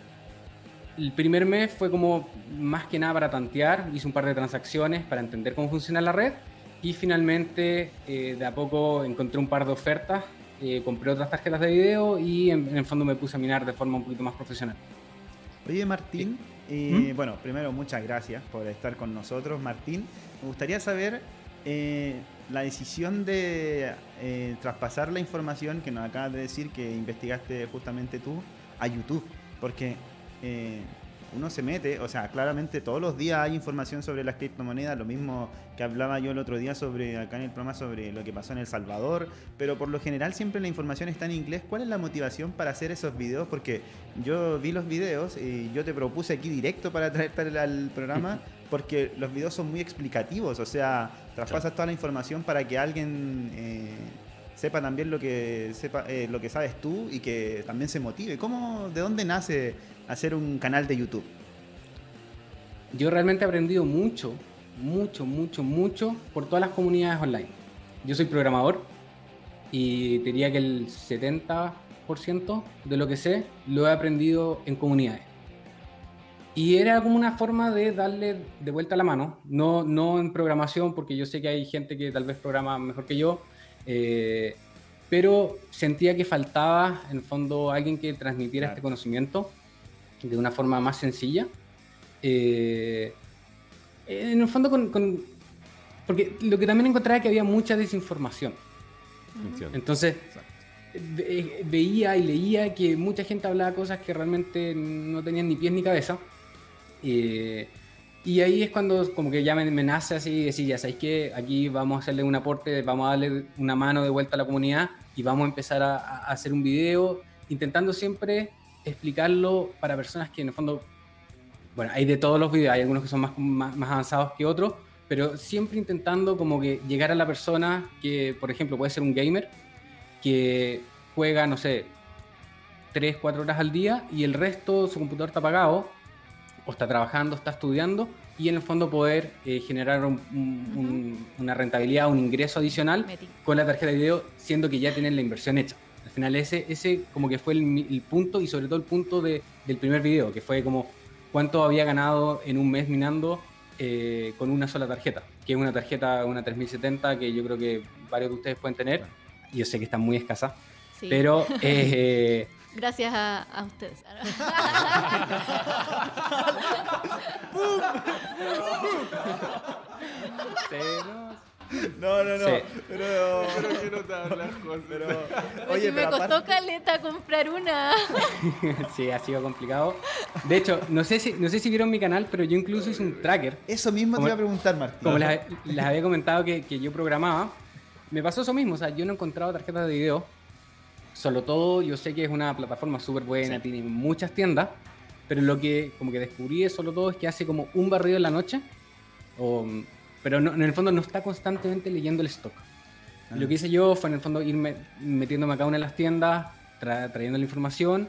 el primer mes fue como más que nada para tantear, hice un par de transacciones para entender cómo funciona la red y finalmente eh, de a poco encontré un par de ofertas, eh, compré otras tarjetas de video y en, en el fondo me puse a minar de forma un poquito más profesional. Oye, Martín, eh, bueno, primero muchas gracias por estar con nosotros, Martín. Me gustaría saber eh, la decisión de traspasar la información que nos acabas de decir que investigaste justamente tú a YouTube, porque uno se mete, o sea, claramente todos los días hay información sobre las criptomonedas, lo mismo que hablaba yo el otro día sobre acá en el programa sobre lo que pasó en El Salvador, pero por lo general siempre la información está en inglés. ¿Cuál es la motivación para hacer esos videos? Porque yo vi los videos y yo te propuse aquí directo para traerte al- programa porque los videos son muy explicativos, o sea, traspasas toda la información para que alguien eh, sepa también lo que sepa eh, lo que sabes tú y que también se motive. ¿Cómo, de dónde nace hacer un canal de YouTube? Yo realmente he aprendido mucho, mucho, mucho, mucho por todas las comunidades online. Yo soy programador y diría que el 70% de lo que sé lo he aprendido en comunidades. Y era como una forma de darle de vuelta la mano, no, no en programación, porque yo sé que hay gente que tal vez programa mejor que yo, eh, pero sentía que faltaba en el fondo alguien que transmitiera Claro. este conocimiento de una forma más sencilla. Eh, en el fondo con, con- Porque lo que también encontraba es que había mucha desinformación. Entiendo. Entonces, ve- veía y leía que mucha gente hablaba cosas que realmente no tenían ni pies ni cabeza. Eh, y ahí es cuando como que ya me, me nace así decir, ya sabéis que aquí vamos a hacerle un aporte, vamos a darle una mano de vuelta a la comunidad y vamos a empezar a, a hacer un video intentando siempre explicarlo para personas que en el fondo, bueno, hay de todos los videos, hay algunos que son más, más, más avanzados que otros, pero siempre intentando como que llegar a la persona que, por ejemplo, puede ser un gamer, que juega, no sé, 3, 4 horas al día y el resto su computador está apagado, o está trabajando, está estudiando, y en el fondo poder eh, generar un- un- un- una rentabilidad, un ingreso adicional con la tarjeta de video, siendo que ya tienen la inversión hecha. Al final ese, ese como que fue el, punto y sobre todo el punto de- del primer video, que fue como cuánto había ganado en un mes minando eh, con una sola tarjeta, que es una tarjeta, una 3070 que yo creo que varios de ustedes pueden tener. Yo sé que está muy escasa, Sí. pero eh, Gracias a, a ustedes. No, no, no. Sí. Pero, no te hagas las cosas. pero, Oye, me pero costó aparte, caleta comprar una. sí, ha sido complicado. De hecho, no sé, si, no sé si vieron mi canal, pero yo incluso hice un tracker eso mismo te Como- iba a preguntar, Martín. Como les, les había comentado que, que yo programaba, me pasó eso mismo. O sea, yo no he encontrado tarjetas de video. Solo todo, yo sé que es una plataforma súper buena, Sí. tiene muchas tiendas. Pero lo que como que descubrí de solo todo es que hace como un barrido en la noche. o- pero no- en el fondo no está constantemente leyendo el stock. Y Lo que hice yo fue en el fondo ir me- metiéndome a cada una de las tiendas, tra- trayendo la información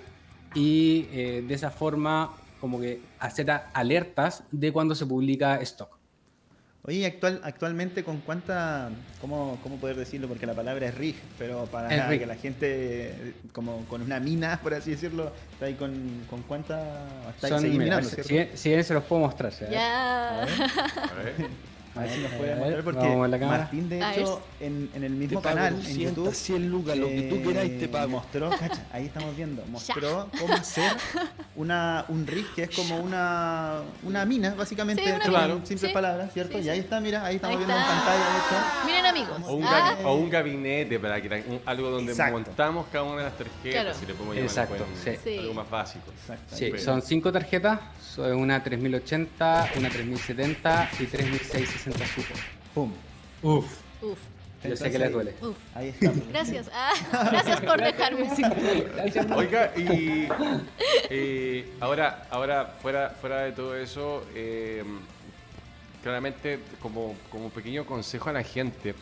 y eh, de esa forma como que hacer alertas de cuando se publica stock. Oye, actual, actualmente con cuánta, cómo, cómo poder decirlo? Porque la palabra es rig, pero para que la gente, como con una mina, por así decirlo, está ahí con, con cuánta... Está Son, mira, si, si, se los puedo mostrar. Ya. A ver. A ver si nos puede mostrar porque Martín, de hecho, en, en, el mismo canal, en YouTube, 100 lucas, lo que tú queráis te pago. Mostró, cacha, ahí estamos viendo, mostró cómo hacer una, un rig que es como una, una mina, básicamente, sí, claro. simples palabras, ¿cierto? y ahí está, mira, ahí estamos viendo en pantalla. Hecho. Miren, amigos. O un, ah. o un gabinete, para que algo donde montamos cada una de las tarjetas, si le podemos llamar Exacto, sí. algo más básico. Sí, son cinco tarjetas, una 3080, una 3070 y 3660 Pum. Uf. Uf. Yo sé que le duele. Uf. Ahí está. Gracias. Ah, gracias por dejarme. Oiga, y eh, ahora, ahora fuera, fuera de todo eso, eh, claramente como, como pequeño consejo a la gente,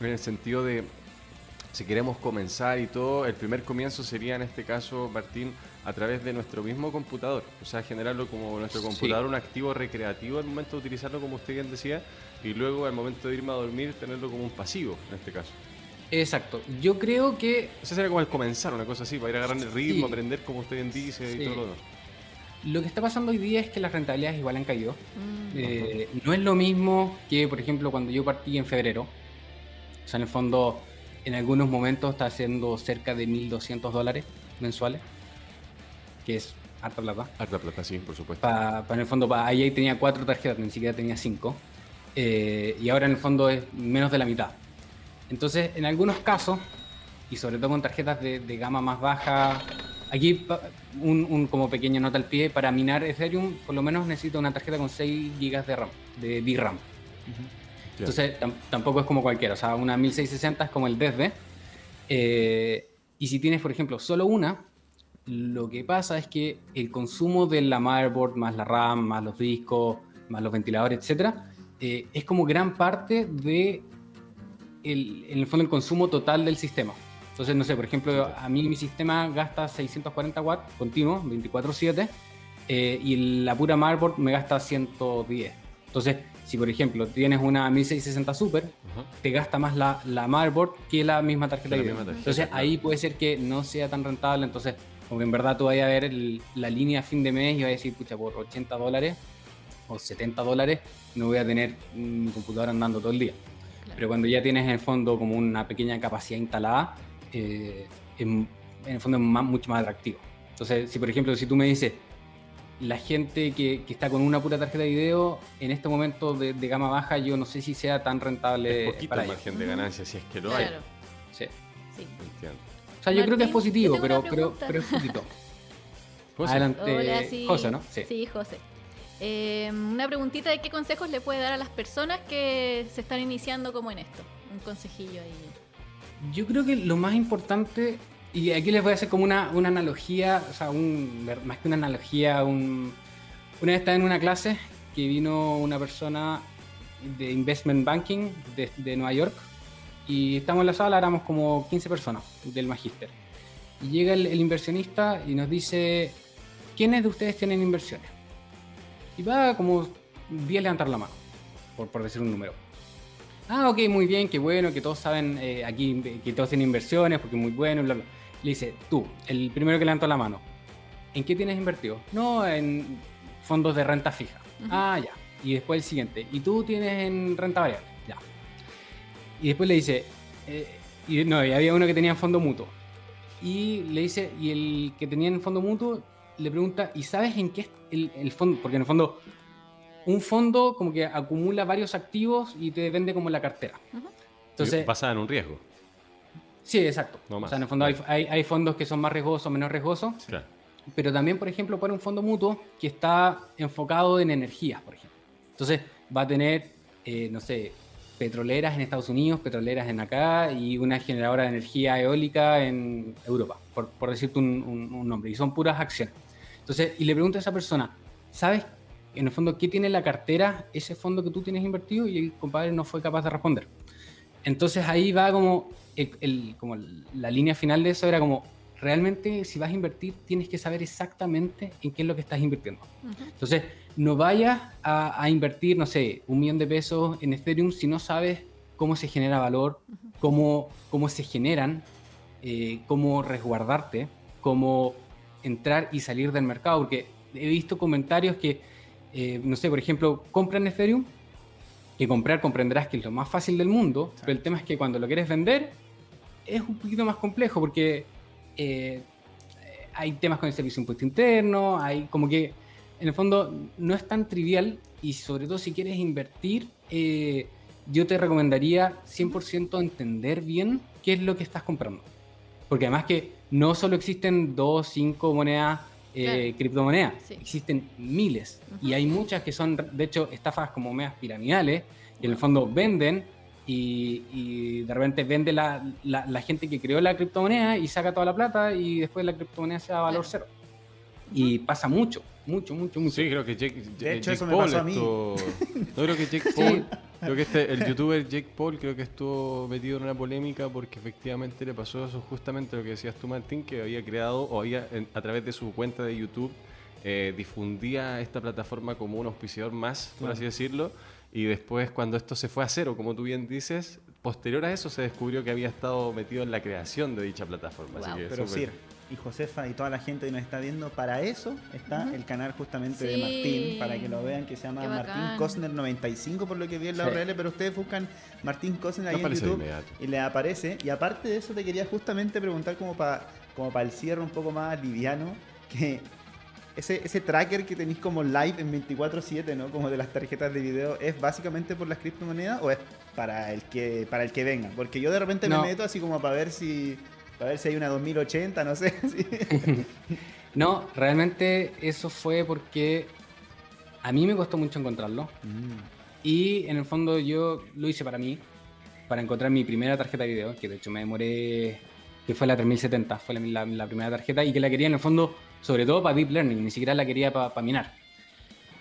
en el sentido de si queremos comenzar y todo, el primer comienzo sería en este caso, Martín, a través de nuestro mismo computador. O sea, generarlo como nuestro computador, un activo recreativo al momento de utilizarlo, como usted bien decía, y luego al momento de irme a dormir tenerlo como un pasivo, en este caso. Exacto. Yo creo que... Ese sería como el comenzar, una cosa así, para ir agarrando el ritmo, aprender como usted bien dice y todo lo demás. Lo que está pasando hoy día es que las rentabilidades igual han caído. Mm. Eh, no es lo mismo que, por ejemplo, cuando yo partí en febrero. O sea, en el fondo, en algunos momentos está haciendo cerca de 1.200 dólares mensuales que es harta plata. Harta plata, sí, por supuesto. Para en el fondo, para ahí tenía cuatro tarjetas, ni siquiera tenía cinco. Eh, y ahora en el fondo es menos de la mitad. Entonces, en algunos casos, y sobre todo con tarjetas de, gama más baja, aquí un, como pequeño nota al pie, para minar Ethereum, por lo menos necesito una tarjeta con 6 GB de RAM, de DRAM. Entonces, tampoco es como cualquiera, o sea, una 1660 es como el DSD. Eh, y si tienes, por ejemplo, solo una, lo que pasa es que el consumo de la motherboard, más la RAM, más los discos, más los ventiladores, etcétera, eh, es como gran parte de el, en el fondo el consumo total del sistema. Entonces, no sé, por ejemplo, a mí mi sistema gasta 640 watts continuo, 24/7, eh, y la pura motherboard me gasta 110. Entonces, si por ejemplo tienes una 1660 Super, te gasta más la, la motherboard que la misma tarjeta de video. Entonces, ahí puede ser que no sea tan rentable. Entonces, como que en verdad tú vayas a ver la línea a fin de mes y vas a decir, pucha, por 80 dólares o 70 dólares no voy a tener mi computadora andando todo el día. Pero cuando ya tienes en el fondo como una pequeña capacidad instalada, eh, en, el fondo es mucho más atractivo. Entonces, si por ejemplo, si tú me dices, la gente que, que, está con una pura tarjeta de video, en este momento de, gama baja, yo no sé si sea tan rentable. Es poquito para margen de ganancia, si es que lo hay. Sí. sí. Entiendo. O sea, yo creo que es positivo, pero, pero, pero, es poquito. Adelante, José, ¿no? Sí, José. Eh, una preguntita de qué consejos le puede dar a las personas que se están iniciando como en esto. Un consejillo ahí. Yo creo que lo más importante, y aquí les voy a hacer como una, una analogía, o sea, un, más que una analogía, un, una vez estaba en una clase que vino una persona de investment banking de, Nueva York y estamos en la sala, éramos como 15 personas del magíster. Y llega el, inversionista y nos dice, ¿quiénes de ustedes tienen inversiones? Y va como 10 levantar la mano, por, por decir un número. Ah, ok, muy bien, qué bueno, que todos saben eh, aquí, que todos tienen inversiones, porque muy bueno, bla, bla. Le dice, tú, el primero que levantó la mano, ¿en qué tienes invertido? No, en fondos de renta fija. Ah, ya. Y después el siguiente, ¿y tú tienes en renta variable? Y después le dice, eh, y no, había uno que tenía en fondo mutuo. Y le dice, y el que tenía en fondo mutuo le pregunta, ¿y sabes en qué es el, fondo? Porque en el fondo, un fondo como que acumula varios activos y te vende como la cartera. Entonces, basada en un riesgo. Sí, exacto. o sea, en el fondo hay, hay, fondos que son más riesgosos, menos riesgosos. Claro. Pero también, por ejemplo, para un fondo mutuo que está enfocado en energías, por ejemplo. Entonces, va a tener, eh, no sé, petroleras en Estados Unidos, petroleras en acá y una generadora de energía eólica en Europa, por, por decirte un, nombre. Y son puras acciones. Entonces, y le pregunto a esa persona, ¿sabes en el fondo qué tiene la cartera ese fondo que tú tienes invertido? Y el compadre no fue capaz de responder. Entonces ahí va como, el, como la línea final de eso era como realmente si vas a invertir tienes que saber exactamente en qué es lo que estás invirtiendo. Ujú. Entonces, no vayas a, a invertir, no sé, un millón de pesos en Ethereum si no sabes cómo se genera valor, cómo, cómo se generan, eh, cómo resguardarte, cómo entrar y salir del mercado. Porque he visto comentarios que, eh, no sé, por ejemplo, compran Ethereum, que comprar comprenderás que es lo más fácil del mundo, pero el tema es que cuando lo quieres vender es un poquito más complejo porque eh, hay temas con el servicio de impuesto interno, hay como que en el fondo no es tan trivial y sobre todo si quieres invertir, eh, yo te recomendaría 100% entender bien qué es lo que estás comprando. Porque además que no solo existen dos, cinco monedas, eh, Claro. criptomonedas, Sí. existen miles. Y hay muchas que son, de hecho, estafas como medias piramidales, que en el fondo venden y, y de repente vende la, la- la gente que creó la criptomoneda y saca toda la plata y después la criptomoneda se da valor Claro. cero. Y pasa mucho, mucho, mucho, mucho. Sí, creo que Jake, De hecho, Jake eso me Paul pasó a mí. estuvo- No creo que Jake Paul, creo que este, el youtuber Jake Paul creo que estuvo metido en una polémica porque efectivamente le pasó eso justamente lo que decías tú Martín, que había creado o había en- a través de su cuenta de YouTube eh, difundía esta plataforma como un auspiciador más, por así decirlo, y después cuando esto se fue a cero, como tú bien dices, posterior a eso se descubrió que había estado metido en la creación de dicha plataforma. así que Pero Sir y Josefa y toda la gente que nos está viendo, para eso está el canal justamente de. Martín, para que lo vean, que se llama Martín. Cosner 95 por lo que vi en la Sí. URL, pero ustedes buscan Martín Cosner ahí No en YouTube y les aparece. Y aparte de eso te quería justamente preguntar como para como para el cierre un poco más liviano, que ese, ese tracker que tenéis como live en 24/7, ¿no? Como de las tarjetas de video, ¿es básicamente por las criptomonedas o es para el que para el que venga? Porque yo de repente No. me meto así como para ver si para ver si hay una 2080, no sé. sí. No, realmente eso fue porque a mí me costó mucho encontrarlo. Y en el fondo yo lo hice para mí, para encontrar mi primera tarjeta de video, que de hecho me demoré, que fue la 3070, fue la, la- la primera tarjeta y que la quería en el fondo, sobre todo para Deep Learning, ni siquiera la quería para minar.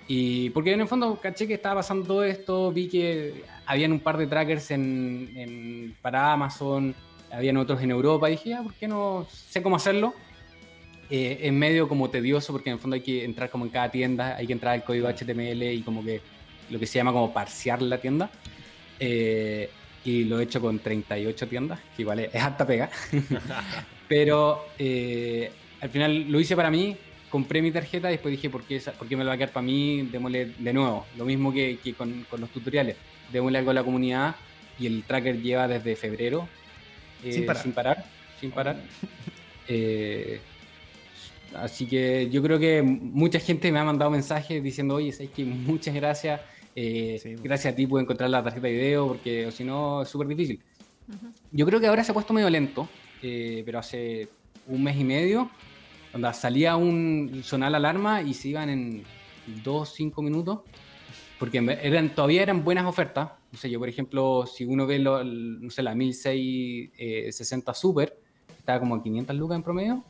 Y porque en el fondo caché que estaba pasando todo esto, vi que habían un par de trackers en, en- para Amazon, habían otros en Europa, y dije, ah, ¿por qué no sé cómo hacerlo? Eh, es medio como tedioso porque en el fondo hay que entrar como en cada tienda, hay que entrar al código HTML y como que lo que se llama como parsear la tienda. Eh, y lo he hecho con 38 tiendas, que igual es, es harta pega. Pero eh, al final lo hice para mí, compré mi tarjeta y después dije, ¿por qué, por qué me lo va a quedar para mí? Démosle de nuevo. Lo mismo que, que con, con los tutoriales. Démosle algo a la comunidad y el tracker lleva desde febrero. Eh, Sin parar. Sin parar. Sin parar. Eh, Así que yo creo que mucha gente me ha mandado mensajes diciendo, oye, ¿sabes que Muchas gracias. eh, Sí, pues. gracias a ti pude encontrar la tarjeta de video porque o si no es súper difícil. Yo creo que ahora se ha puesto medio lento, eh, pero hace un mes y medio, donde salía un sonar la alarma y se iban en dos, cinco minutos, porque eran, todavía eran buenas ofertas. No sé, yo por ejemplo, si uno ve lo- el- no sé, la 1660 Super, estaba como a 500 lucas en promedio,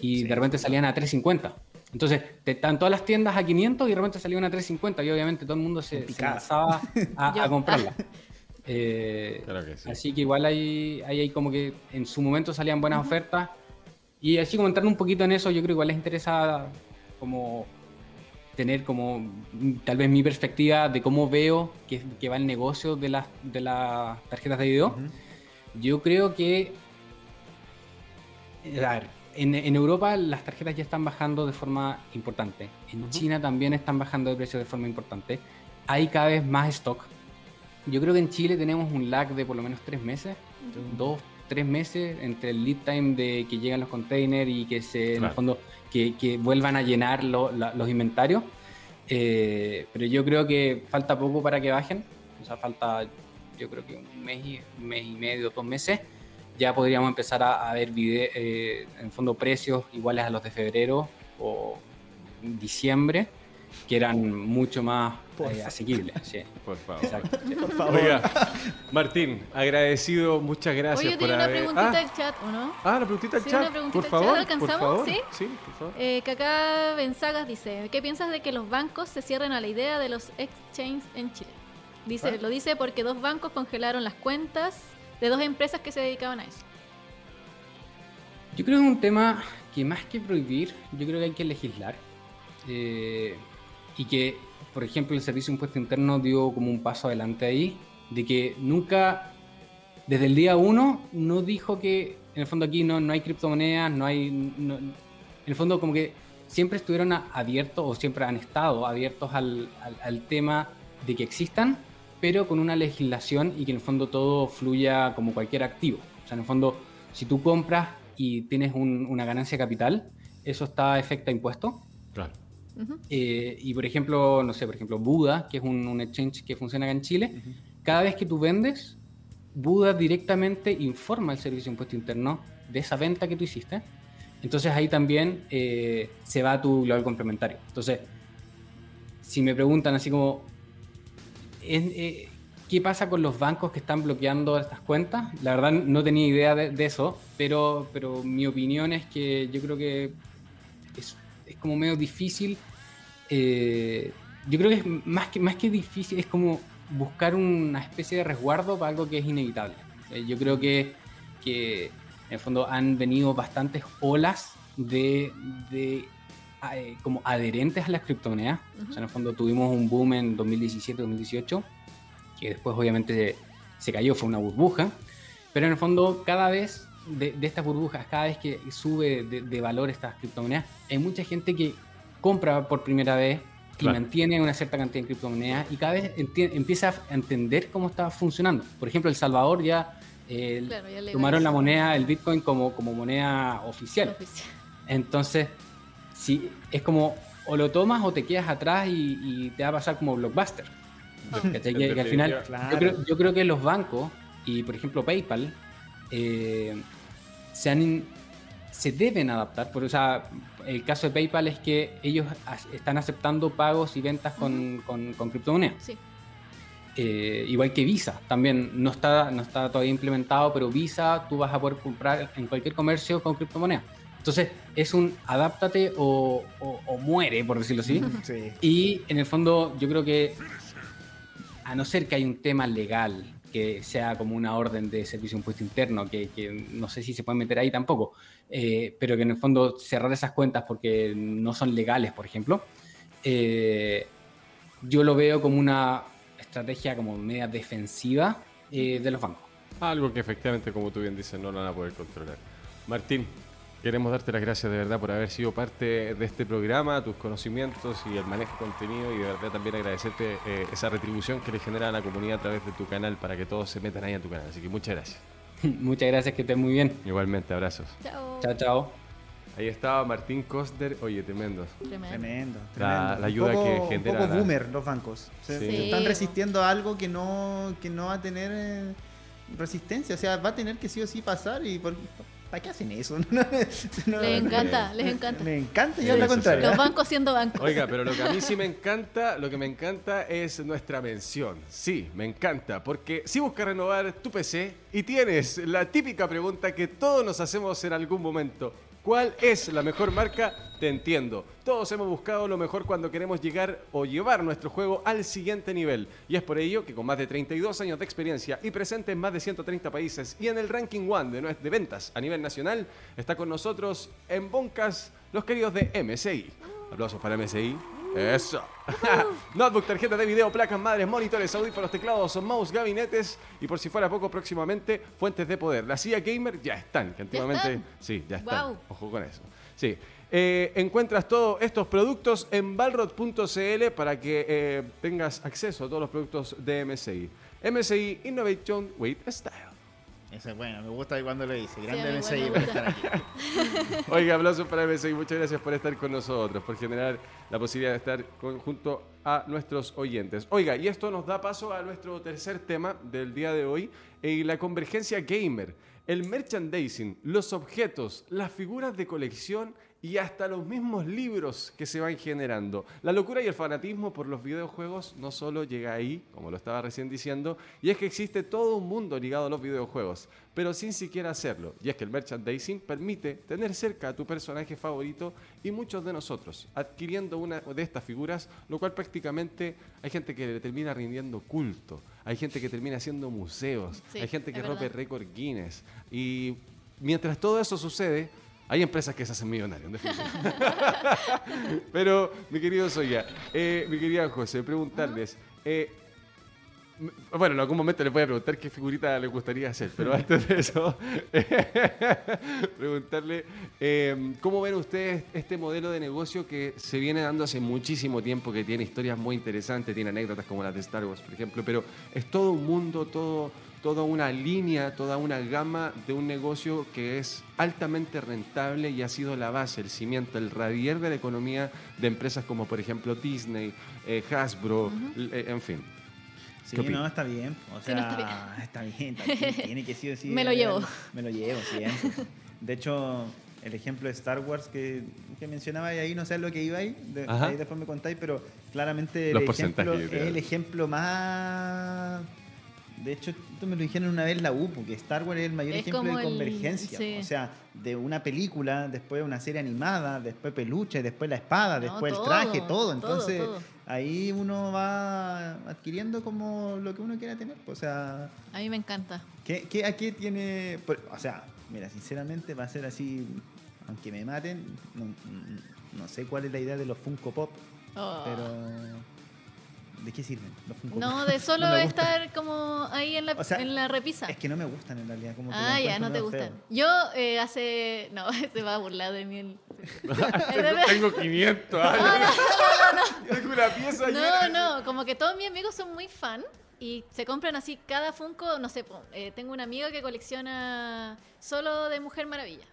y Sí. de repente salían a 350. Entonces, te, estaban todas las tiendas a 500 y de repente salían a 350 y obviamente todo el mundo se, se lanzaba a, a comprarla. Eh, Claro que sí. Así que igual hay, hay, hay como que en su momento salían buenas ofertas. Y así como entrando un poquito en eso, yo creo que igual les interesa como tener como tal vez mi perspectiva de cómo veo que, que va el negocio de las, de las tarjetas de video. Yo creo que eh, a ver, en, en Europa las tarjetas ya están bajando de forma importante. En China también están bajando de precio de forma importante. Hay cada vez más stock. Yo creo que en Chile tenemos un lag de por lo menos tres meses, dos, tres meses entre el lead time de que llegan los containers y que se, en el fondo, que, que vuelvan a llenar lo- la- los inventarios. Eh, pero yo creo que falta poco para que bajen. O sea, falta, yo creo que un mes y, mes y medio, dos meses. Ya podríamos empezar a, a ver vide- eh, en fondo precios iguales a los de febrero o diciembre, que eran mucho más eh, asequibles. Sí, Por favor. exacto. sí. Por favor. Oiga, Martín, agradecido, muchas gracias Oye, por tiene una haber... preguntita ah, del chat, ¿o no? ah, la preguntita del Sí, chat, una preguntita por del favor, chat. por ¿Alcanzamos? favor. ¿Sí? Sí, por favor. Eh, Kaká Benzagas dice, ¿qué piensas de que los bancos se cierren a la idea de los exchanges en Chile? Dice, ¿Ah? lo dice porque dos bancos congelaron las cuentas de dos empresas que se dedicaban a eso. Yo creo que es un tema que más que prohibir, yo creo que hay que legislar. Eh, y que, por ejemplo, el Servicio de Impuesto Interno dio como un paso adelante ahí, de que nunca, desde el día uno, no dijo que en el fondo aquí no, no hay criptomonedas, no hay... no- en el fondo como que siempre estuvieron abiertos o siempre han estado abiertos al, al- al tema de que existan, pero con una legislación y que en el fondo todo fluya como cualquier activo. O sea, en el fondo, si tú compras y tienes un- una ganancia capital, eso está afecta a impuestos. Claro. Ujú. Eh, y por ejemplo, no sé, por ejemplo, Buda, que es un, un exchange que funciona acá en Chile, cada vez que tú vendes, Buda directamente informa al Servicio de Impuesto Interno de esa venta que tú hiciste. Entonces ahí también eh, se va tu global complementario. Entonces, si me preguntan así como, ¿en- eh, ¿qué pasa con los bancos que están bloqueando estas cuentas? La verdad no tenía idea de, de eso, pero, pero mi opinión es que yo creo que es, es como medio difícil. eh, yo creo que es más que, más que difícil, es como buscar una especie de resguardo para algo que es inevitable. Eh, yo creo que, que en el fondo han venido bastantes olas de, de eh, como adherentes a las criptomonedas. O sea, en el fondo tuvimos un boom en 2017-2018, que después obviamente se cayó, fue una burbuja. Pero en el fondo, cada vez de, de estas burbujas, cada vez que sube de, de valor estas criptomonedas, hay mucha gente que compra por primera vez y Claro. mantiene una cierta cantidad de criptomonedas y cada vez empieza a entender cómo está funcionando. Por ejemplo, El Salvador ya eh, Claro, ya tomaron la moneda, el Bitcoin, como, como moneda oficial. Oficial. Entonces, si es como o lo tomas o te quedas atrás y, y te va a pasar como blockbuster. ¿Cachai? Que- que al final, Claro. yo, creo, yo creo que los bancos y por ejemplo PayPal eh, se, han se deben adaptar. Por, o sea, el caso de PayPal es que ellos as- están aceptando pagos y ventas con, con, con criptomonedas. Sí. Eh, igual que Visa, también no está, no está todavía implementado, pero Visa tú vas a poder comprar en cualquier comercio con criptomonedas. Entonces es un adáptate o, o- o muere, por decirlo así. Sí. Y en el fondo yo creo que, a no ser que hay un tema legal que sea como una orden de servicio de impuesto interno, que, no sé si se puede meter ahí tampoco, eh, pero que en el fondo cerrar esas cuentas porque no son legales, por ejemplo, eh, yo lo veo como una estrategia como media defensiva eh, de los bancos. Algo que efectivamente, como tú bien dices, no lo van a poder controlar. Martín, queremos darte las gracias de verdad por haber sido parte de este programa, tus conocimientos y el manejo de contenido y de verdad también agradecerte eh, esa retribución que le genera a la comunidad a través de tu canal para que todos se metan ahí a tu canal.Í que muchas gracias. Muchas gracias, que estén muy bien. Igualmente, abrazos. Chao. Chao, chao. Ahí estaba Martín Costner. Oye, tremendo. Tremendo. Tremendo. La- tremendo. la ayuda que genera Un poco la- boomer los bancos. Se, Sí. se están resistiendo a algo que no, que no va a tener eh, resistencia. O sea, va a tener que sí o sí pasar. y por- ¿Para qué hacen eso? No, Les encanta, les encanta. Me encanta y Sí, sí. contraria. Los bancos siendo bancos. Oiga, pero lo que a mí sí me encanta, lo que me encanta es nuestra mención. Sí, me encanta, porque si buscas renovar tu PC y tienes la típica pregunta que todos nos hacemos en algún momento. ¿Cuál es la mejor marca? Te entiendo. Todos hemos buscado lo mejor cuando queremos llegar o llevar nuestro juego al siguiente nivel. Y es por ello que con más de 32 años de experiencia y presente en más de 130 países y en el ranking one de, de ventas a nivel nacional, está con nosotros en Boncas los queridos de MSI. Aplausos para MSI. Eso. Notebook, tarjeta de video, placas madres, monitores, audífonos, teclados, mouse, gabinetes y por si fuera poco próximamente, fuentes de poder. La CIA Gamer ya están, que antiguamente... están? Sí, ya están. Guau. Ojo con eso. Sí. Eh, encuentras todos estos productos en balrod.cl para que eh, tengas acceso a todos los productos de MSI. MSI Innovation with Style. Eso es bueno, me gusta cuando lo dice. a Grande MSI igual por estar aquí. Oiga, aplausos para MSI. Muchas gracias por estar con nosotros, por generar la posibilidad de estar con- junto a nuestros oyentes. Oiga, y esto nos da paso a nuestro tercer tema del día de hoy, eh, la convergencia gamer, el merchandising, los objetos, las figuras de colección y hasta los mismos libros que se van generando. La locura y el fanatismo por los videojuegos no solo llega ahí, como lo estaba recién diciendo, y es que existe todo un mundo ligado a los videojuegos, pero sin siquiera hacerlo. Y es que el merchandising permite tener cerca a tu personaje favorito y muchos de nosotros adquiriendo una de estas figuras, lo cual prácticamente hay gente que le termina rindiendo culto, hay gente que termina haciendo museos, Sí, hay gente que rompe récord Guinness y mientras todo eso sucede, Hay empresas que se hacen millonarias, en definitiva. Pero, mi querido Soya, eh, mi querida José, preguntarles. eh, bueno, en algún momento les voy a preguntar qué figurita les gustaría hacer, pero antes de eso, preguntarle eh, cómo ven ustedes este modelo de negocio que se viene dando hace muchísimo tiempo, que tiene historias muy interesantes, tiene anécdotas como las de Star Wars, por ejemplo, pero es todo un mundo, todo, toda una línea, toda una gama de un negocio que es altamente rentable y ha sido la base, el cimiento, el radier de la economía de empresas como por ejemplo Disney, eh, Hasbro, eh, en fin. Sí, ¿Qué opinas? no, está bien. O Sí, sea, no, está está bien. está bien, Tiene que sí o sí. Me lo llevo. Me lo llevo, siempre. De hecho, el ejemplo de Star Wars que, que mencionaba ahí, no sé lo que iba ahí, de- ahí después me contáis, pero claramente el Los ejemplo porcentajes, es el ejemplo más... De hecho, tú me lo dijeron una vez la U, porque Star Wars es el mayor Es ejemplo de el- convergencia. sí. O sea, de una película, después una serie animada, después peluche, después la espada, No, después todo, el traje, todo. Entonces, todo. ahí uno va adquiriendo como lo que uno quiera tener. O sea, A mí me encanta. ¿qué, qué, ¿a qué tiene...? o sea, mira, sinceramente va a ser así, aunque me maten, no, no sé cuál es la idea de los Funko Pop, Oh. pero... ¿De qué sirven los Funko No, de solo No estar como ahí en la, O sea, en la repisa. Es que no me gustan en realidad. Como que Ah, ya, no te gustan. feo. Yo eh, hace... No, se va a burlar de mí. el- tengo, tengo 500 años. Tengo una pieza No, llena. no, como que todos mis amigos son muy fan y se compran así cada Funko, no sé, eh, tengo una amiga que colecciona solo de Mujer Maravilla.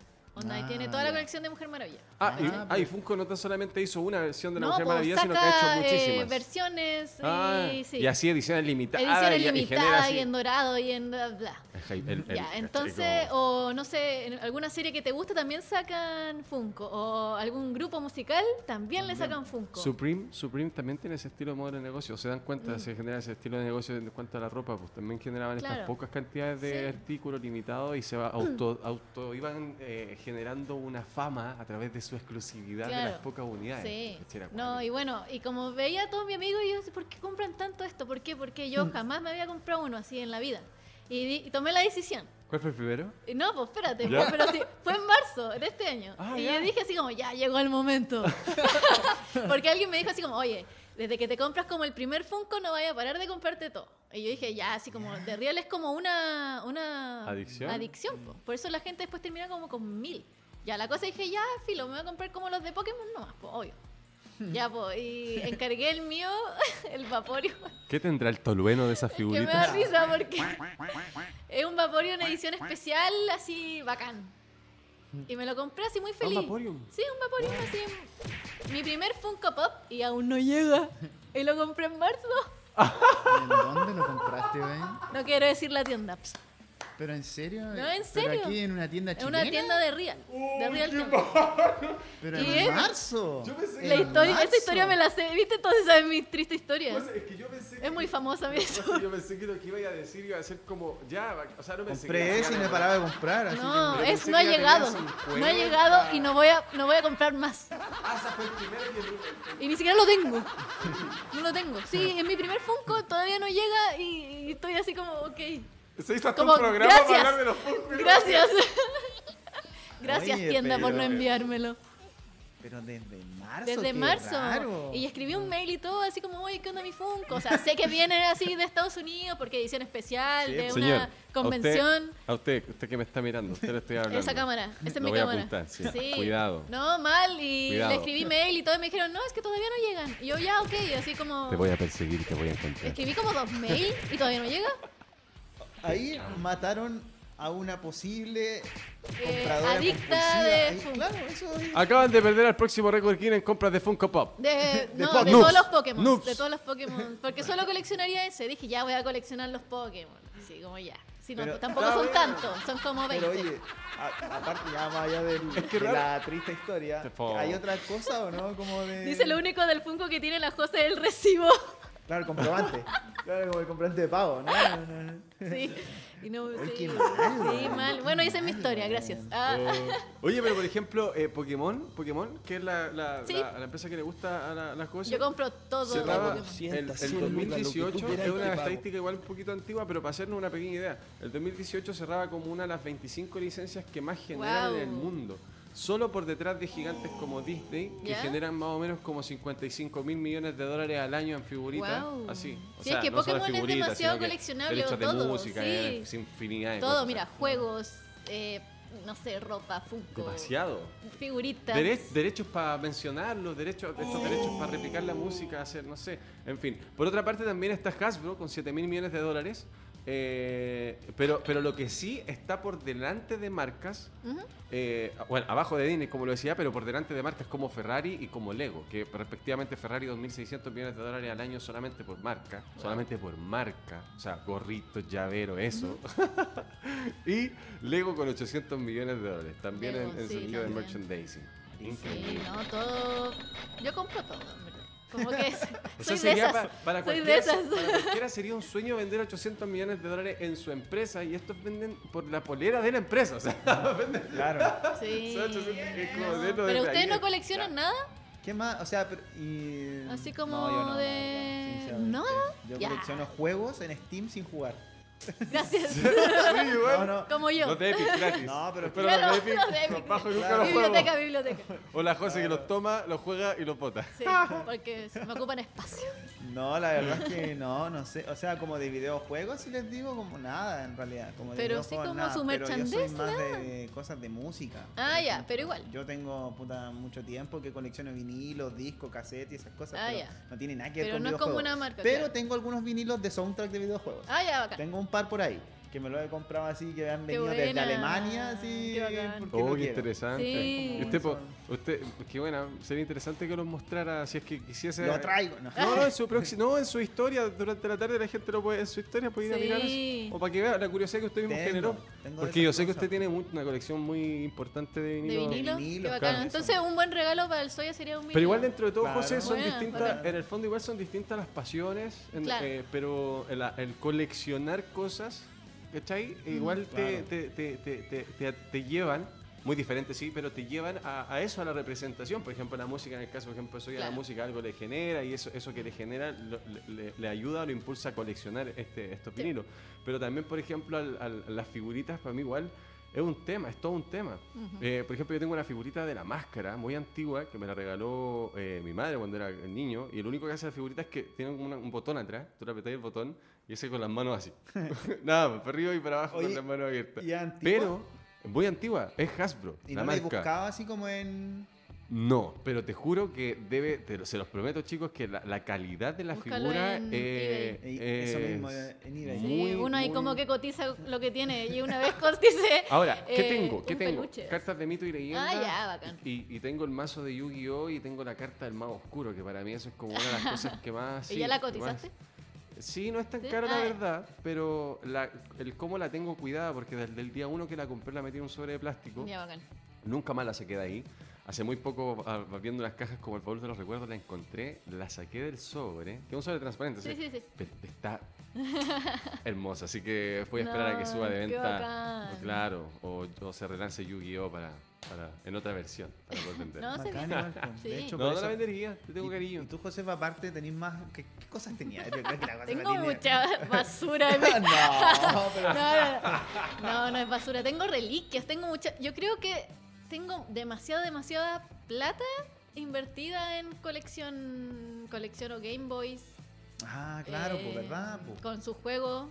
Onda, y Ah, tiene toda la colección de Mujer Maravilla. Ah, y, Ah, y Funko no tan solamente hizo una versión de la no, Mujer pues Maravilla, saca sino que ha hecho eh, muchísimas. versiones Ah, y, sí. y así ediciones limitadas. ediciones y- y limitadas así- y en dorado y en bla, bla. Ajá, el- el- Ya, ¿cachai? entonces, Como- o no sé, en alguna serie que te guste también sacan Funko. O algún grupo musical también le sacan Funko. Supreme, Supreme también tiene ese estilo de modelo de negocio. Se dan cuenta, Mm. se genera ese estilo de negocio en cuanto a la ropa, pues también generaban estas pocas cantidades de Sí. artículos limitados y se va auto, auto iban eh, generando una fama a través de su exclusividad de las pocas unidades. Sí. No, y bueno, y como veía a todos mis amigos, yo decía, ¿por qué compran tanto esto? ¿Por qué? Porque yo jamás me había comprado uno así en la vida. Y, di- y tomé la decisión. ¿Cuál fue el primero? No, pues espérate, fue- pero sí, fue en marzo de este año. Ah, y ya. yo dije así como, ya llegó el momento. Porque alguien me dijo así como, oye, desde que te compras como el primer Funko no vaya a parar de comprarte todo. Y yo dije, ya, así como, de real es como una, una ¿Adicción? adicción, po. Por eso la gente después termina como con mil. Ya, la cosa dije, ya, filo, me voy a comprar como los de Pokémon nomás, pues, obvio. Ya, pues, y encargué el mío, el Vaporeon. ¿Qué tendrá el tolueno de esas Que me da figuritas? risa porque es un Vaporeon edición especial, así bacán. Y me lo compré así muy feliz. Vaporeon? Sí, un Vaporeon así. Mi primer Funko Pop y aún no llega. Y lo compré en marzo. ¿En dónde lo compraste, güey? No quiero decir la tienda. Psst. ¿Pero en serio? No, en ¿Pero serio. aquí en una tienda Es chilena? una tienda de Real. De Real. ¿Pero ¿Y en es? marzo? La ¿En historia, esa marzo? historia me la sé. ¿Viste? Entonces sabes mi triste historia. Pues, es que yo pensé que- Es muy famosa mi Yo eso. pensé que lo que iba a decir iba a ser como, ya, o sea, no pensé que Compré a ese y me paraba de comprar. Así No, Pero es, pensé no que ha llegado. No ha llegado y no voy a, no voy a comprar más. Ah, fue el primero Y ni siquiera lo tengo. No lo tengo. Sí, en mi primer Funko todavía no llega y, y estoy así como, ok. Se hizo hasta Como, un programa gracias. para hablar de los Funko. Gracias. Gracias, Oye, tienda, por no pero- enviármelo. Pero desde marzo. Desde qué marzo. raro. Y escribí un mail y todo, así como, oye, ¿qué onda mi Funko? O sea, sé que viene así de Estados Unidos porque edición especial, Sí, de Señor, una convención. A usted, a usted que me está mirando, usted le estoy hablando. Esa cámara, esa es Lo mi voy a cámara. apuntar, sí. Cuidado. No, mal. Y Cuidado. le escribí mail y todo y me dijeron, no, es que todavía no llegan. Y yo, ya, ok, así como. Te voy a perseguir te voy a encontrar. Escribí como dos mail y todavía no llega. Ahí mataron a una posible Eh, compradora adicta compulsiva. de Ahí, Funko. claro, eso es- Acaban de perder al próximo récord Guinness en compras de Funko Pop. De, no, Pokémon. de Noobs. todos los Pokémon. Noobs. De todos los Pokémon. Porque solo coleccionaría ese. Dije, ya voy a coleccionar los Pokémon. Así como ya. Si no, Pero- tampoco Está son bien. tantos, son como 20. Pero oye, a- aparte ya más allá del- Es que de raro. la triste historia, Te ¿hay otra cosa o no? Como de... Dice lo único del Funko que tiene la José es el recibo. Claro, el comprobante. claro, como el comprobante de pago. No, no, no, no. Sí. Y no, Ay, sí. qué mal, Sí, mal. Bueno, esa es mi historia, gracias. Ah, Oye, pero por ejemplo, eh, Pokémon, Pokémon, que es la, la, Sí. la- la empresa que le gusta a la- las cosas. yo compro todo de Cerraba el, el 200, 100 lucas, lo que 2018, tú quieras, es una estadística igual un poquito antigua, pero para hacernos una pequeña idea, el 2018 cerraba como una de las 25 licencias que más generan en el mundo. Solo por detrás de gigantes como Disney, que ¿Ya? generan más o menos como 55 mil millones de dólares al año en figuritas. Guau. Así. O Sí, sea, es que no Pokémon es demasiado coleccionable, Derechos de todo, música, sí. es infinidad de Todo, cosas. mira, juegos, eh, no sé, ropa, Funko. Demasiado. Figuritas. Dere- derechos para mencionarlos, derechos, estos derechos para replicar la música, hacer, no sé. En fin. Por otra parte, también está Hasbro con 7 mil millones de dólares. Eh, pero, pero lo que sí está por delante de marcas, eh, bueno, abajo de Disney, como lo decía, pero por delante de marcas como Ferrari y como Lego, que respectivamente Ferrari 2.600 millones de dólares al año solamente por marca, solamente por marca, o sea, gorritos, llavero, eso. y Lego con 800 millones de dólares, también Lego, en, en sí, sentido de merchandising. Increíble. Sí, no, todo. Yo compro todo, en verdad. Como que es- O sea, soy de sería esas. pa- para, soy de cualquiera, esas. para cualquiera sería un sueño vender 800 millones de dólares en su empresa y estos venden por la polera de la empresa. O sea, venden Claro. Sí. Son 800 es como No, de lo de Pero ustedes no coleccionan nada. ¿Qué más? O sea, pero, y... Así como No, yo no, de-. ¿Nada? Yo Ya. colecciono juegos en Steam sin jugar. Gracias. Sí, igual. No, no. Como yo. Los de Epic gratis. No, pero- Espero Claro, los de Epic. los de Epic. bajo y nunca Claro. los juego. biblioteca, biblioteca. O la José que los toma, los juega y los bota. Sí, porque se me ocupan espacio. No, la verdad es que no, no sé. O sea, como de videojuegos, si les digo, como nada en realidad. Como de Pero sí videojuegos, como nada. su Pero yo soy merchandise, más de cosas de música. Ah, ya, ejemplo. pero igual. Yo tengo puta mucho tiempo que colecciono vinilos, discos, cassettes y esas cosas. Ah, pero ya. no tiene nada que ver Pero con no es como videojuegos. una marca, Pero claro. tengo algunos vinilos de soundtrack de videojuegos. Ah, ya, bacán. Tengo un par por ahí. Que me lo he comprado así, que han Qué venido desde. Alemania, así. Qué bacán. porque Oh, qué quiero. interesante. Sí. Y usted, po- usted, qué buena, sería interesante que los mostrara si es que quisiese. Lo traigo. No. No, no, en su, no, en su historia, durante la tarde la gente lo puede, en su historia puede ir a mirar eso. O para que vea la curiosidad que usted mismo Tengo, generó. tengo Porque yo sé que usted tiene una colección muy importante de De vinilo. vinilo. Qué claro. Entonces, un buen regalo para el Soya sería un vinilo. Pero igual dentro de todo, Claro. José, son Buena, distintas, bacán. en el fondo igual son distintas las pasiones, en- Claro. eh, pero el, el coleccionar cosas, ¿cachai? Igual te, Claro. te, te, te, te- te- te llevan, muy diferente sí, pero te llevan a, a eso, a la representación. Por ejemplo, la música, en el caso, por ejemplo, soy a la Claro. música algo le genera y eso, eso que le genera lo- le, le- le ayuda o lo impulsa a coleccionar este, estos Sí. vinilos. Pero también, por ejemplo, al- al- las figuritas para mí igual es un tema, es todo un tema. Eh, por ejemplo, yo tengo una figurita de la máscara muy antigua que me la regaló eh, mi madre cuando era niño. Y lo único que hace la figurita es que tiene una- un botón atrás. Tú le apretas el botón y ese con las manos así. Nada, más, para arriba y para abajo Oye, con las manos abiertas. Pero, muy antigua, es Hasbro. Y la no marca. buscado así como en. No, pero te juro que debe, te lo- se los prometo chicos, que la, la calidad de la Búscalo figura en eh, eBay. Eh, eso mismo, es en eBay. Sí, muy, uno ahí muy- como que cotiza lo que tiene y una vez cotice. Ahora, ¿qué eh, tengo? ¿Qué tengo? peluche. Cartas de mito y leyenda. Ah, ya, bacán. Y, y tengo el mazo de Yu-Gi-Oh! y tengo la carta del mago oscuro, que para mí eso es como una de las cosas que más. ¿Y sí, ya la cotizaste? Sí, no es tan ¿Sí? cara la Ah, verdad, pero la- el cómo la tengo cuidada, porque desde el día uno que la compré la metí en un sobre de plástico, Ya, bacán. nunca más la se queda ahí. Hace muy poco, viendo las cajas como el baúl de los recuerdos, la encontré, la saqué del sobre, que es un sobre transparente, Sí, sí, sí. pero está hermosa, así que voy a esperar a que No, suba de venta. Claro, o, o se relance Yu-Gi-Oh! Para, para, en otra versión, para poder vender. No, No, igual, po. Sí. De hecho, no, por la vendería, te tengo y- cariño. Y tú, Josefa, aparte, tenés más. ¿Qué, qué cosas tenías? Yo creo que la cosa Tengo mucha basura. no, pero. No, no, no. No, no es basura. Tengo reliquias, tengo mucha. Yo creo que tengo demasiada, demasiada plata invertida en colección. Colecciono Game Boys. Ah, claro, eh, pues, ¿verdad? Pues. Con sus juegos.